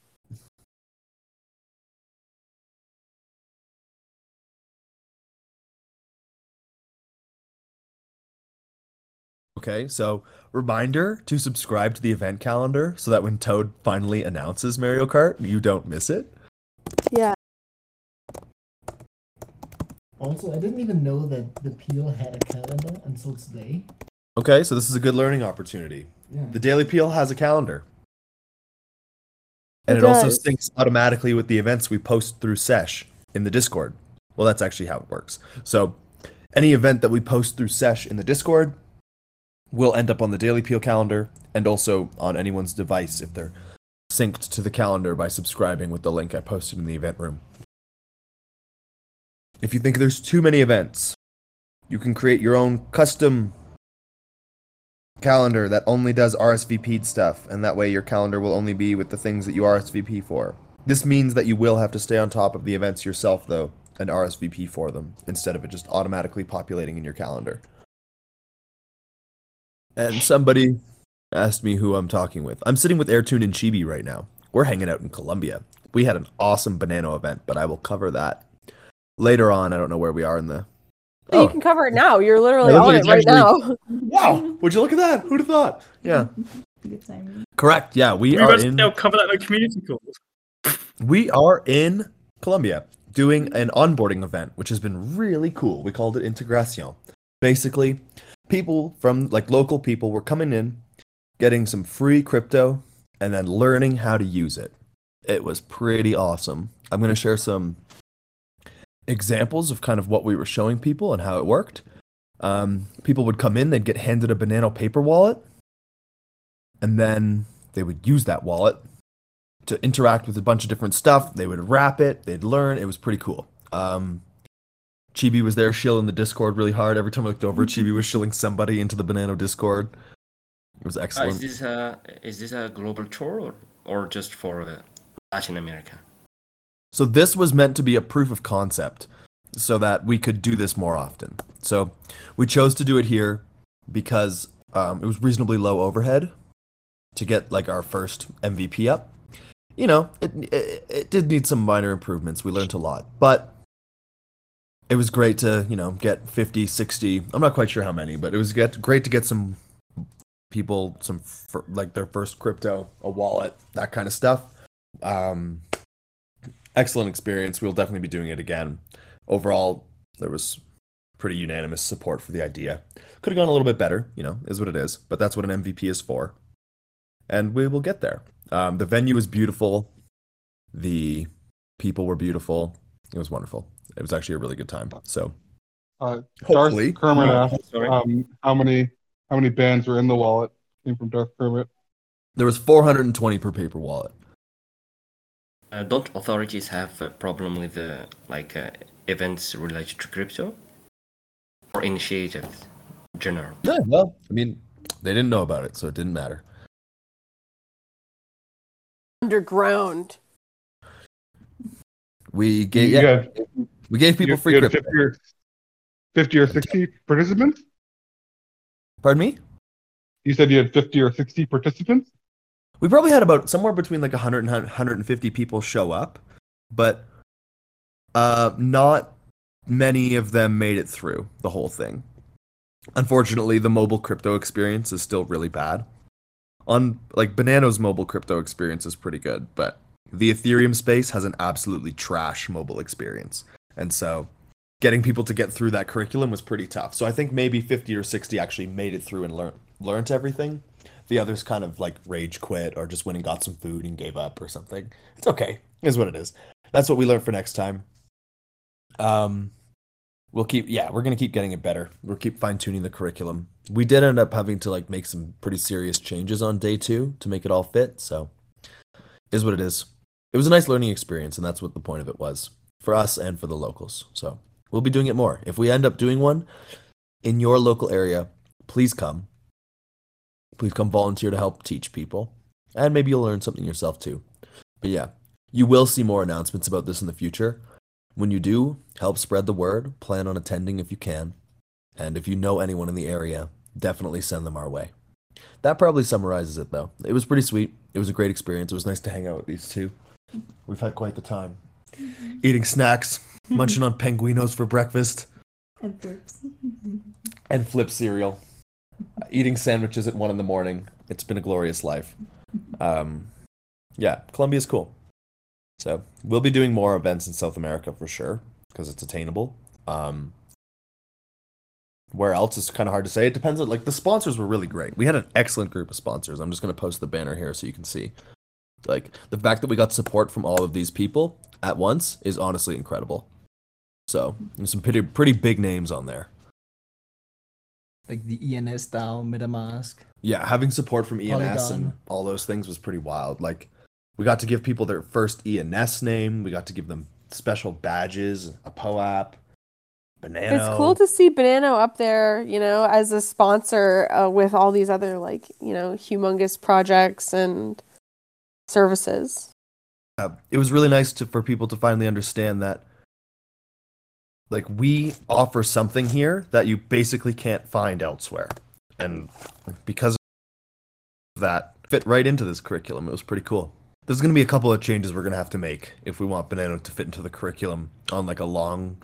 Okay, so reminder to subscribe to the event calendar so that when Toad finally announces Mario Kart, you don't miss it. Yeah. Also, I didn't even know that the Peel had a calendar until today. Okay, so this is a good learning opportunity. Yeah. The Daily Peel has a calendar. And It it, also syncs automatically with the events we post through Sesh in the Discord. Well, that's actually how it works. So, any event that we post through Sesh in the Discord will end up on the Daily Peel calendar and also on anyone's device if they're synced to the calendar by subscribing with the link I posted in the event room. If you think there's too many events, you can create your own custom calendar that only does RSVP'd stuff, and that way your calendar will only be with the things that you RSVP for. This means that you will have to stay on top of the events yourself, though, and RSVP for them, instead of it just automatically populating in your calendar. And somebody asked me who I'm talking with. I'm sitting with Airtune and Chibi right now. We're hanging out in Colombia. We had an awesome banana event, but I will cover that later on. I don't know where we are in the. Hey, You oh. can cover it now. You're literally Yeah, on it right actually- now. Wow! Would you look at that? Who'd have thought? Yeah. Good timing. Correct. Yeah, we We are must in. still cover that in the community calls. We are in Colombia doing an onboarding event, which has been really cool. We called it Integracion. Basically, people from like local people were coming in, getting some free crypto, and then learning how to use it. It was pretty awesome. I'm going to share some examples of kind of what we were showing people and how it worked. Um, people would come in, they'd get handed a banana paper wallet, and then they would use that wallet to interact with a bunch of different stuff. They would wrap it, they'd learn. It was pretty cool. Um, Chibi was there shilling the Discord really hard. Every time I looked over, Chibi was shilling somebody into the Banana Discord. It was Uh, is this a is this a global tour or, or just for uh, Latin America? So this was meant to be a proof of concept so that we could do this more often. So we chose to do it here because um, it was reasonably low overhead to get like our first MVP up. You know, it, it it did need some minor improvements. We learned a lot, but it was great to, you know, get 50, 60, I'm not quite sure how many, but it was get, great to get some people some like their first crypto, a wallet, that kind of stuff. Um excellent experience. We'll definitely be doing it again. Overall, there was pretty unanimous support for the idea. Could have gone a little bit better, you know, is what it is, but that's what an MVP is for. And we will get there. Um, the venue was beautiful. The people were beautiful. It was wonderful. It was actually a really good time. So Uh, Hopefully. Darth Kermit asked um, how many how many bands were in the wallet. Came from Darth Kermit. there was 420 per paper wallet. Uh, don't authorities have a problem with uh, like uh, events related to crypto or initiatives general? Yeah, well, I mean, they didn't know about it, so it didn't matter. Underground. We gave You yeah, had- we gave people you- free you crypto. 50 or, 50 or 60 participants? Pardon me? You said you had 50 or 60 participants? We probably had about somewhere between like 100 and 150 people show up, but uh, not many of them made it through the whole thing. Unfortunately, the mobile crypto experience is still really bad. On like Banano's mobile crypto experience is pretty good, but the Ethereum space has an absolutely trash mobile experience. And so getting people to get through that curriculum was pretty tough. So I think maybe 50 or 60 actually made it through and learned learned everything. The others kind of like rage quit or just went and got some food and gave up or something. It's okay. Is what it is. That's what we learned for next time. Um we'll keep yeah, we're going to keep getting it better. We'll keep fine tuning the curriculum. We did end up having to like make some pretty serious changes on day 2 to make it all fit, so is what it is. It was a nice learning experience and that's what the point of it was for us and for the locals. So, we'll be doing it more. If we end up doing one in your local area, please come. Please come volunteer to help teach people. And maybe you'll learn something yourself too. But yeah, you will see more announcements about this in the future. When you do, help spread the word. Plan on attending if you can. And if you know anyone in the area, definitely send them our way. That probably summarizes it though. It was pretty sweet. It was a great experience. It was nice to hang out with these two. We've had quite the time. Mm-hmm. Eating snacks, munching on penguinos for breakfast, And burps. and flip cereal. Eating sandwiches at one in the morning. It's been a glorious life. Um, yeah, Colombia's cool. So we'll be doing more events in South America for sure because it's attainable. Um, where else is kind of hard to say. It depends on like the sponsors were really great. We had an excellent group of sponsors. I'm just gonna post the banner here so you can see. Like the fact that we got support from all of these people at once is honestly incredible. So there's some pretty pretty big names on there. Like the ENS DAO, MetaMask. Yeah, having support from ENS and all those things was pretty wild. Like, we got to give people their first ENS name. We got to give them special badges, a POAP, banana. It's cool to see Banano up there, you know, as a sponsor uh, with all these other like, you know, humongous projects and services. uh, it was really nice to, for people to finally understand that like we offer something here that you basically can't find elsewhere. And because of that fit right into this curriculum. It was pretty cool. There's going to be a couple of changes we're going to have to make if we want banana to fit into the curriculum on like a long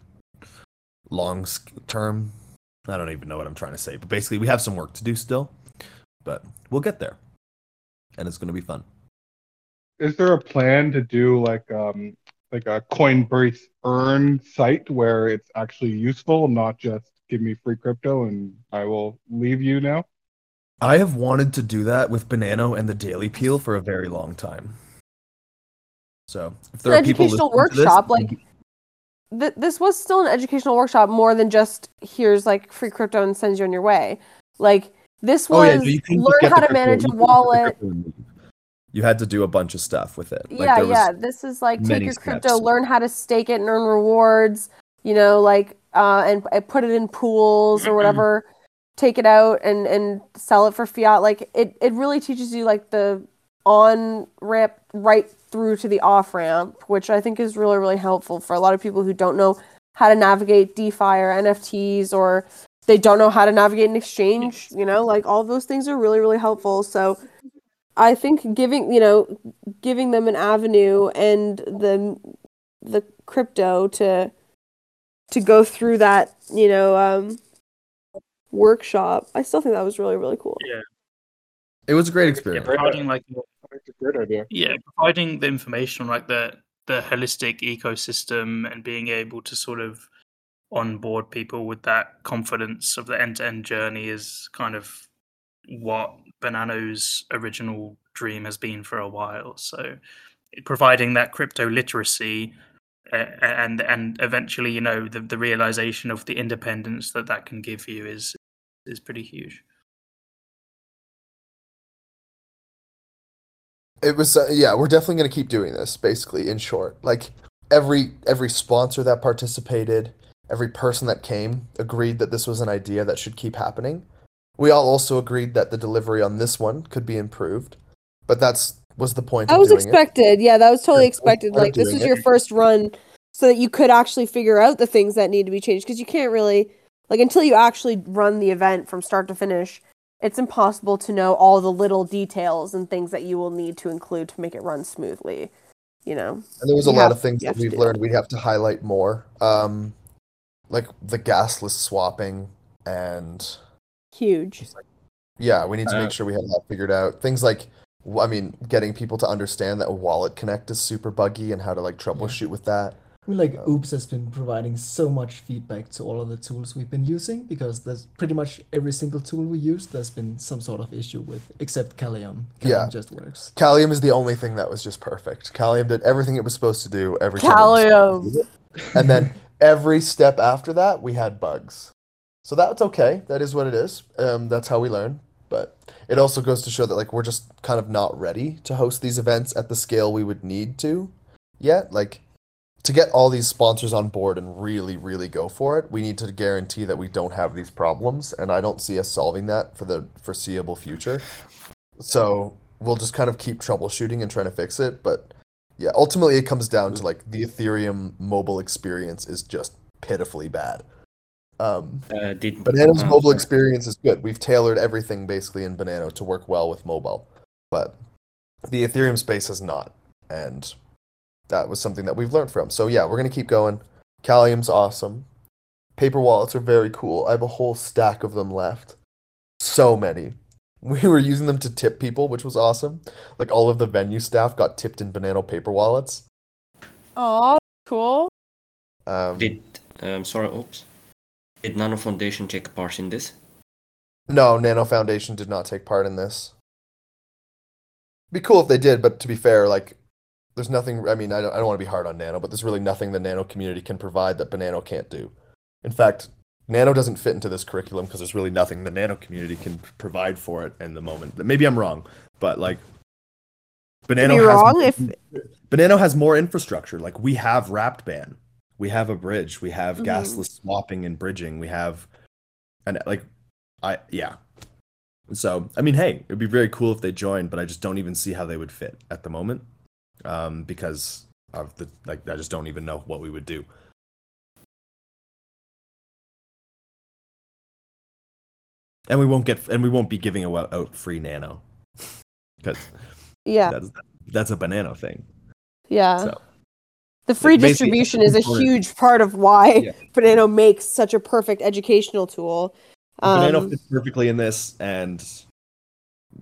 long term. I don't even know what i'm trying to say but basically we have some work to do still but we'll get there. And it's going to be fun. Is there a plan to do like um like a Coinbase earn site where it's actually useful, not just give me free crypto and I will leave you now? I have wanted to do that with Banano and the Daily Peel for a very long time. So if It's there an are people educational listening to this- workshop, like th- this was still an educational workshop more than just here's like free crypto and sends you on your way. Like this Oh, yeah, was you learn how to crypto, manage a couldn't get the wallet. Crypto and leave. You had to do a bunch of stuff with it. Like, yeah, there was yeah. This is like take your crypto, steps. learn how to stake it and earn rewards. You know, like uh, and, and put it in pools or whatever. take it out and and sell it for fiat. Like it, it really teaches you like the on ramp right through to the off ramp, which I think is really really helpful for a lot of people who don't know how to navigate DeFi or NFTs or they don't know how to navigate an exchange. You know, like all those things are really really helpful. So. I think giving you know giving them an avenue and the the crypto to to go through that you know um workshop i still think that was really really cool Yeah. it was a great experience. Yeah, experience. providing like a great idea. yeah, providing the information on like the the holistic ecosystem and being able to sort of onboard people with that confidence of the end to end journey is kind of what Banano's original dream has been for a while. So providing that crypto literacy uh, and and eventually you know the, the realization of the independence that that can give you is is pretty huge. it was uh, yeah we're definitely going to keep doing this basically in short like every every sponsor that participated every person that came agreed that this was an idea that should keep happening we all also agreed that the delivery on this one could be improved but that's was the point That of was doing it expected. Yeah, that was totally Yeah, that was expected. Like this was it. your first run, so that you could actually figure out the things that need to be changed. Because you can't really, like, until you actually run the event from start to finish, it's impossible to know all the little details and things that you will need to include to make it run smoothly. You know. And there was a You lot of things that we've learned we'd have to highlight more. Um, like the gasless swapping and Huge. yeah, we need to Uh, make sure we have that figured out. Things like I mean, getting people to understand that a wallet connect is super buggy and how to like troubleshoot with that. I mean, like Oops has been providing so much feedback to all of the tools we've been using because there's pretty much every single tool we use there's been some sort of issue with, except Kalium. Kalium Yeah. just works. Kalium is the only thing that was just perfect. Kalium did everything it was supposed to do every time it Kalium. supposed to do it. And then every step after that, we had bugs. So that's okay. That is what it is. Um, that's how we learn. But it also goes to show that like we're just kind of not ready to host these events at the scale we would need to yet. Like to get all these sponsors on board and really, really go for it, we need to guarantee that we don't have these problems. And I don't see us solving that for the foreseeable future. So we'll just kind of keep troubleshooting and trying to fix it. But yeah, ultimately it comes down to like the Ethereum mobile experience is just pitifully bad. Um, Uh, did Banano's uh, mobile sorry. experience is good. We've tailored everything basically in Banano to work well with mobile, but the Ethereum space has not, and that was something that we've learned from. So yeah, we're gonna keep going. Kalium's awesome. Paper wallets are very cool. I have a whole stack of them left. So many. We were using them to tip people, which was awesome. Like all of the venue staff got tipped in Banano paper wallets. Oh, cool. Um, Did um sorry, oops. Did Nano Foundation take part in this? No, Nano Foundation did not take part in this. Be cool if they did, but to be fair, like, there's nothing. I mean, I don't, I don't want to be hard on Nano, but there's really nothing the Nano community can provide that Banano can't do. In fact, Nano doesn't fit into this curriculum because there's really nothing the Nano community can provide for it in the moment. Maybe I'm wrong, but like, Banano You're has wrong if Banano has more infrastructure. Like we have wrapped ban, we have a bridge, we have Mhm. gasless swapping and bridging, we have, and like, I yeah. So I mean, hey, it'd be very cool if they joined, but I just don't even see how they would fit at the moment, um, because of the like I just don't even know what we would do. And we won't get, and we won't be giving out free nano, because yeah, that's that's a banana thing. yeah. So The free basically, distribution is a huge part of why Yeah. Banano makes such a perfect educational tool. Banano Um, fits perfectly in this, and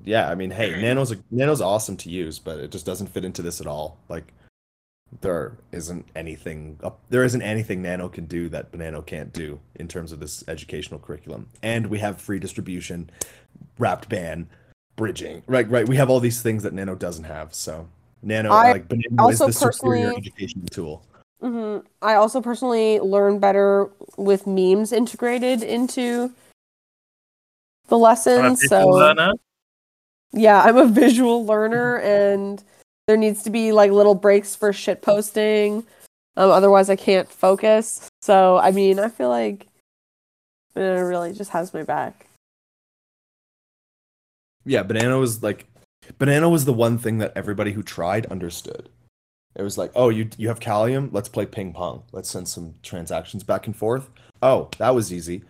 yeah, I mean, hey, Nano's a, Nano's awesome to use, but it just doesn't fit into this at all. Like, there isn't anything there isn't anything Nano can do that Banano can't do in terms of this educational curriculum. And we have free distribution, wrapped ban, bridging. Right, right. We have all these things that Nano doesn't have. So Nano, I like Banano, is the superior education educational tool. hmm I also personally learn better with memes integrated into the lessons. So yeah, I'm a visual learner, and there needs to be like little breaks for shit posting. Um, otherwise, I can't focus. So I mean, I feel like it really just has my back. Yeah, banana was like banana was the one thing that everybody who tried understood. It was like, oh, you you have Kalium, let's play ping pong. Let's send some transactions back and forth. Oh, that was easy.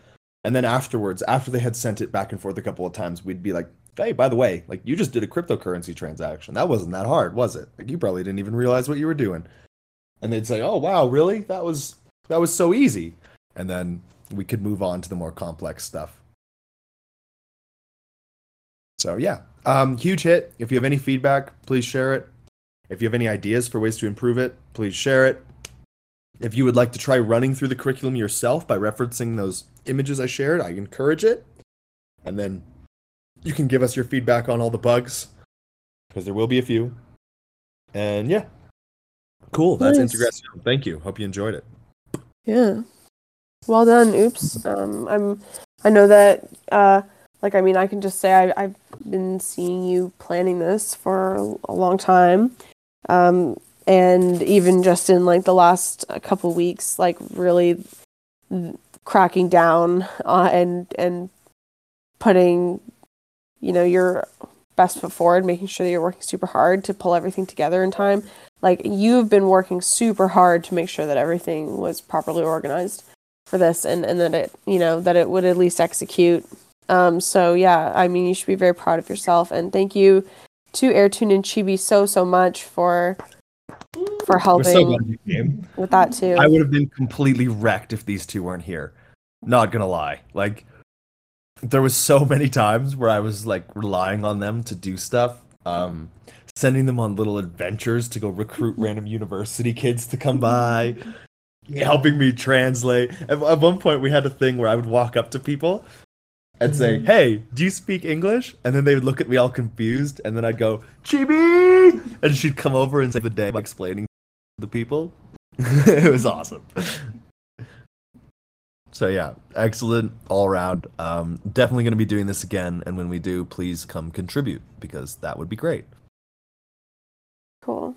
And then afterwards, after they had sent it back and forth a couple of times, we'd be like, hey, by the way, like you just did a cryptocurrency transaction. That wasn't that hard, was it? Like you probably didn't even realize what you were doing. And they'd say, oh wow, really? That was that was so easy. And then we could move on to the more complex stuff. So yeah, um, huge hit. If you have any feedback, please share it. If you have any ideas for ways to improve it, please share it. If you would like to try running through the curriculum yourself by referencing those images I shared, I encourage it. And then you can give us your feedback on all the bugs, because there will be a few. And yeah, cool. That's Nice. integration. Thank you. Hope you enjoyed it. Yeah. Well done. Oops. Um, I'm. I know that. Uh, like I mean, I can just say I, I've been seeing you planning this for a long time. Um, and even just in like the last uh, couple weeks, like really cracking down uh, and and putting, you know, your best foot forward, making sure that you're working super hard to pull everything together in time. Like you've been working super hard to make sure that everything was properly organized for this and, and that it you know that it would at least execute. Um so yeah, I mean you should be very proud of yourself and thank you to Airtune and Chibi so so much for for helping so glad you came. with that too. I would have been completely wrecked if these two weren't here. Not gonna lie. Like there was so many times where I was like relying on them to do stuff. Um sending them on little adventures to go recruit random university kids to come by, helping me translate. At, at one point we had a thing where I would walk up to people and say, "Hey, do you speak English?" And then they would look at me all confused, and then I'd go, "Chibi," and she'd come over and save the day by explaining to the people. it was awesome. So yeah, excellent all around. Um, definitely going to be doing this again, and when we do, please come contribute because that would be great. cool.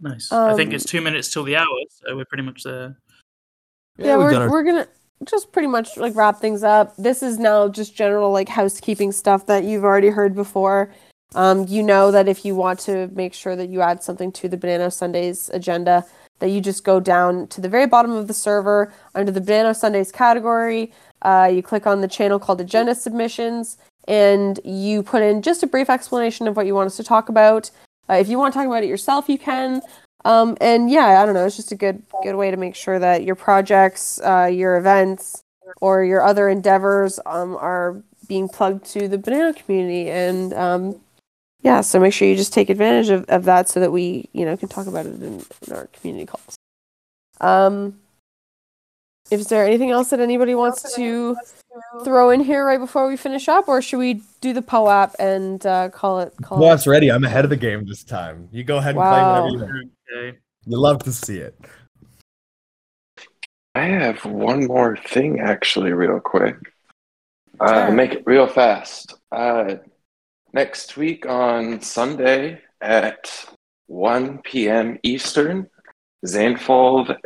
Nice. I think Um, it's two minutes till the hour, so we're pretty much there. Yeah, we've we're our- we're gonna just pretty much like wrap things up. This is now just general like housekeeping stuff that you've already heard before. Um, you know that if you want to make sure that you add something to the Banano Sundays agenda, that you just go down to the very bottom of the server under the Banano Sundays category. Uh, you click on the channel called Agenda Submissions, and you put in just a brief explanation of what you want us to talk about. Uh, if you want to talk about it yourself, you can. Um, and yeah, I don't know. It's just a good good way to make sure that your projects, uh, your events, or your other endeavors um, are being plugged to the banana community. And um, yeah, so make sure you just take advantage of, of that so that we you know can talk about it in, in our community calls. Um, is there anything else that anybody wants to throw in here right before we finish up, or should we do the POAP and uh, call it call Well, it? it's ready. I'm ahead of the game this time. You go ahead and Wow. play whatever you want. You love to see it. I have one more thing actually, real quick. Uh, Sure. Make it real fast. Uh, next week on Sunday at 1 p.m. Eastern, Zainfold,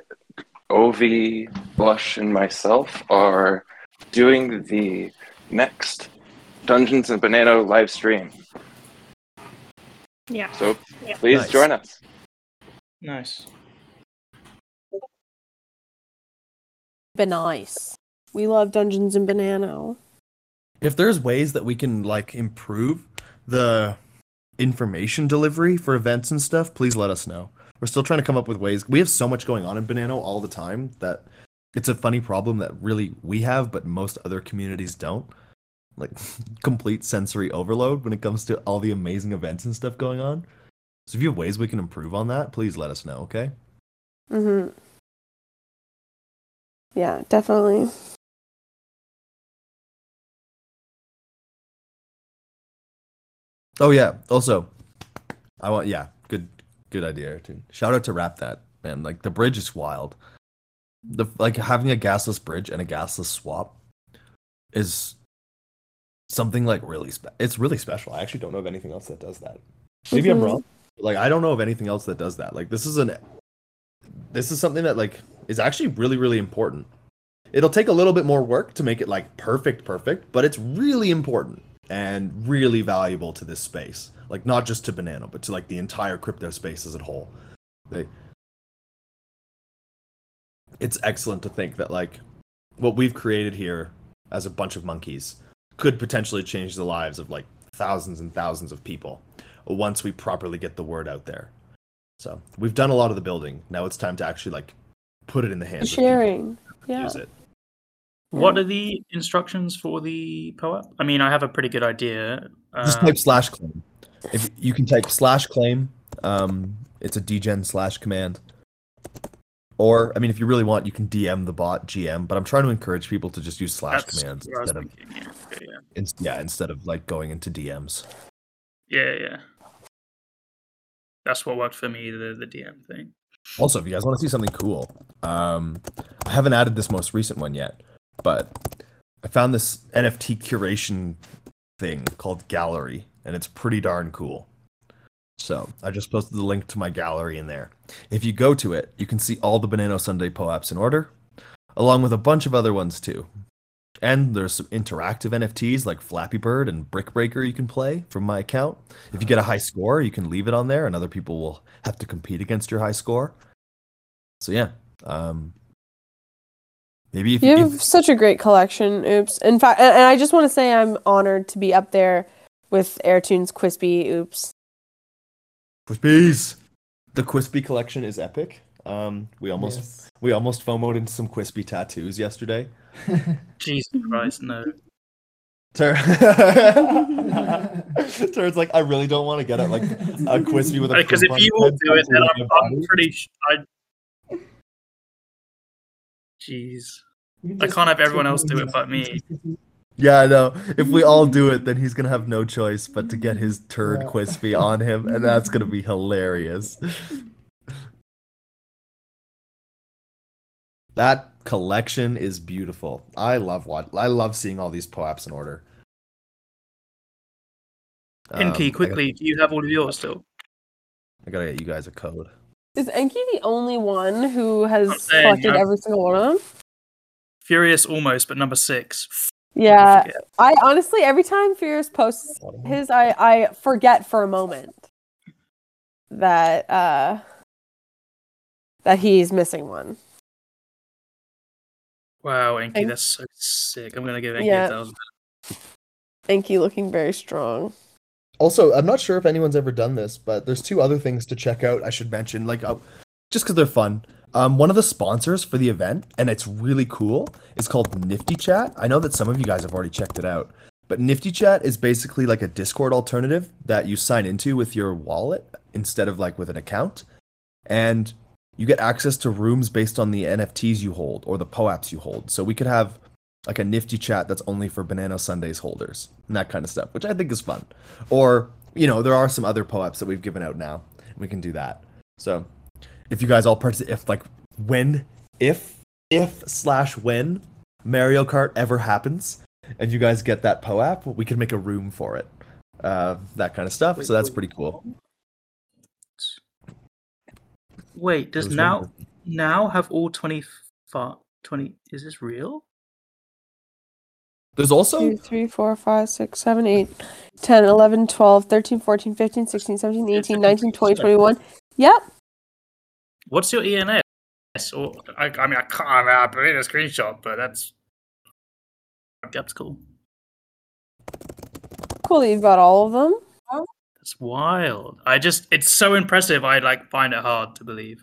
Ovi, Blush, and myself are doing the next Dungeons and Banana live stream. Yeah. So please Nice. join us. Nice. Be nice. We love Dungeons and Banana. If there's ways that we can like improve the information delivery for events and stuff, please let us know. We're still trying to come up with ways. We have so much going on in Banana all the time that it's a funny problem that really we have, but most other communities don't. Like complete sensory overload when it comes to all the amazing events and stuff going on. So if you have ways we can improve on that, please let us know, okay? Mm-hmm. Yeah, definitely. Oh yeah. Also, I want yeah, good good idea, Airtune. Shout out to Rap That man. Like the bridge is wild. The like having a gasless bridge and a gasless swap is something like really spe- it's really special. I actually don't know of anything else that does that. Maybe I'm Mhm. wrong. Like I don't know of anything else that does that. Like this is an this is something that like is actually really really important. It'll take a little bit more work to make it like perfect perfect, but it's really important and really valuable to this space. Like not just to Banana, but to like the entire crypto space as a whole. They, it's excellent to think that like what we've created here as a bunch of monkeys could potentially change the lives of like thousands and thousands of people once we properly get the word out there. So we've done a lot of the building. Now it's time to actually like put it in the hands of Sharing. to Yeah. use it. What are the instructions for the POAP? I mean, I have a pretty good idea. Just Uh, type slash claim. If you can type slash claim, um, it's a dgen slash command. Or I mean, if you really want, you can DM the bot GM. But I'm trying to encourage people to just use slash That's commands what I was instead of yeah. Okay, yeah. in, yeah instead of like going into DMs. Yeah, yeah. That's what worked for me, the, the DM thing. Also, if you guys want to see something cool, um, I haven't added this most recent one yet, but I found this NFT curation thing called Gallery, and it's pretty darn cool. So I just posted the link to my gallery in there. If you go to it, you can see all the Banano Sunday POAPs in order, along with a bunch of other ones too. And there's some interactive NFTs like Flappy Bird and Brick Breaker you can play from my account. If you get a high score, you can leave it on there, and other people will have to compete against your high score. So yeah, um, maybe if You have such a great collection. Oops. In fact, and, and I just want to say I'm honored to be up there with Airtunes Quispy. Oops. Quispies. The Quispy collection is epic. Um, we almost Yes. we almost FOMOed into some Quispy tattoos yesterday. Jesus Christ, no. Tur- Turns like I really don't want to get it like a Quispy with a Because if you will do it, then I'm, I'm pretty. Sh- I. Jeez, I can't have everyone else do it but me. Pieces. Yeah, I know. If we all do it, then he's gonna have no choice but to get his turd Yeah. Quispy on him, and that's gonna be hilarious. That collection is beautiful. I love what I love seeing all these POAPs in order. Um, Enki, gotta- quickly, do you have all of yours still? I gotta get you guys a code. Is Enki the only one who has saying, collected I've- every single one of them? Furious almost, but number six. Yeah. forget. I honestly, every time Fierce posts his, I, I forget for a moment that uh that he's missing one. Wow, Enki, Thank- that's so sick. I'm gonna give Enki Yeah. a thousand. Enki looking very strong. Also, I'm not sure if anyone's ever done this, but there's two other things to check out. I should mention, like, uh, just because they're fun. Um, one of the sponsors for the event, and it's really cool, is called Nifty Chat. I know that some of you guys have already checked it out, but Nifty Chat is basically like a Discord alternative that you sign into with your wallet instead of like with an account, and you get access to rooms based on the NFTs you hold or the POAPs you hold. So we could have like a nifty chat that's only for Banano Sundays holders and that kind of stuff, which I think is fun. Or, you know, there are some other POAPs that we've given out now. We can do that. So if you guys all participate, if like when, if, if slash when Mario Kart ever happens and you guys get that POAP, we can make a room for it. Uh, that kind of stuff. Wait, so that's wait. pretty cool. Wait, does now numbers. now have all 20, 20 Is this real? There's also 2, 3, 4, 5, 6, 7, 8, 10, 11, 12, 13, 14, 15, 16, 17, 18, 19, 20, 21. Yep. What's your ENS? Or I, I mean, I can't. I, mean, I put in a screenshot, but that's that's cool. Cool that you've got all of them. That's wild. I just, it's so impressive. I like find it hard to believe.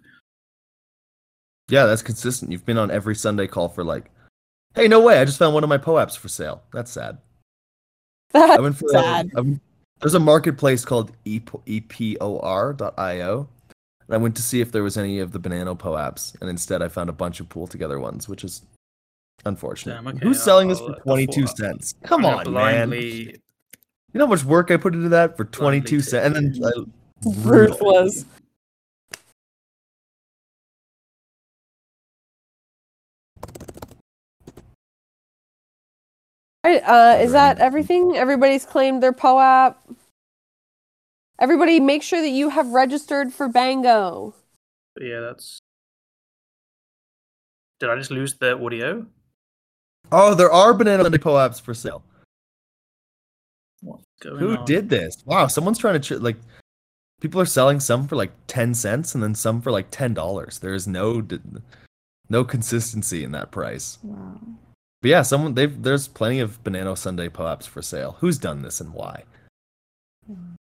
Yeah, that's consistent. You've been on every Sunday call for like, hey, no way, I just found one of my POAPs for sale. That's sad. I That's went sad. I went- there's a marketplace called E epor.io. And I went to see if there was any of the Banano POAPs, and instead I found a bunch of PoolTogether ones, which is unfortunate. Damn, okay, Who's selling this I'll- for I'll- 22 cents? Come I'm gonna on, man. You know how much work I put into that for 22 cents? And then I, Ruthless. Right, uh, is that everything? Everybody's claimed their POAP. Everybody, make sure that you have registered for Bango. Yeah, that's. Did I just lose the audio? Oh, there are Banano Sunday POAPs for sale. What's going Who on? did this? Wow, someone's trying to ch- like. People are selling some for like ten cents and then some for like ten dollars. There is no, d- no consistency in that price. Wow. But yeah, someone they've there's plenty of Banano Sunday POAPs for sale. Who's done this and why? Hmm.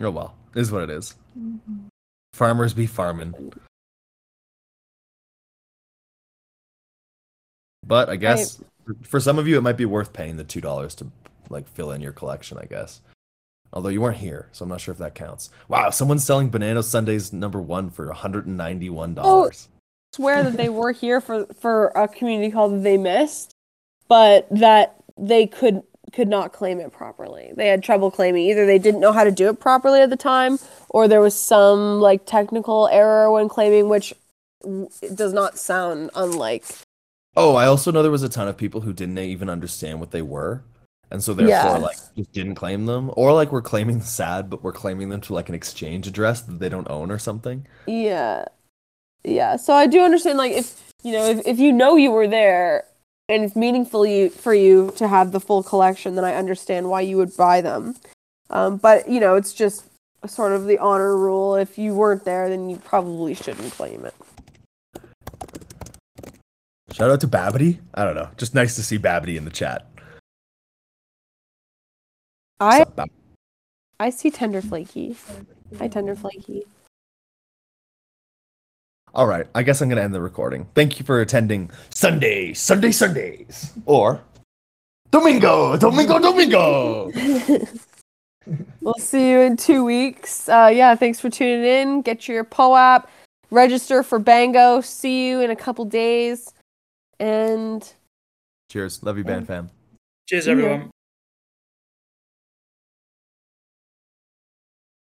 Oh well, is what it is. Mhm. Farmers be farming. But I guess for some of you, it might be worth paying the two dollars to like fill in your collection. I guess. Although you weren't here, so I'm not sure if that counts. Wow, someone's selling Banano Sundays number one for 191 dollars. Oh, Swear that they were here for for a community call that they missed, but that they could could not claim it properly. They had trouble claiming. Either they didn't know how to do it properly at the time, or there was some like technical error when claiming, which does not sound unlike Oh, I also know there was a ton of people who didn't even understand what they were, and so therefore like just didn't claim them, or like we're claiming sad, but we're claiming them to like an exchange address that they don't own or something. Yeah. Yeah. So I do understand like if you know, if, if you know you were there and it's meaningful you for you to have the full collection, then I understand why you would buy them. Um, but you know, it's just sort of the honor rule. If you weren't there, then you probably shouldn't claim it. Shout out to Babbity. I don't know, just nice to see Babbity in the chat. I Sup, Bab- I see tender flaky. Hi tender flaky. All right, I guess I'm gonna end the recording. Thank you for attending Sunday, Sunday, Sundays, or Domingo, Domingo, Domingo. We'll see you in two weeks. Uh, yeah, thanks for tuning in. Get your POAP, register for Bango. See you in a couple days. And Cheers, love you, band fam. Cheers, Yeah. everyone.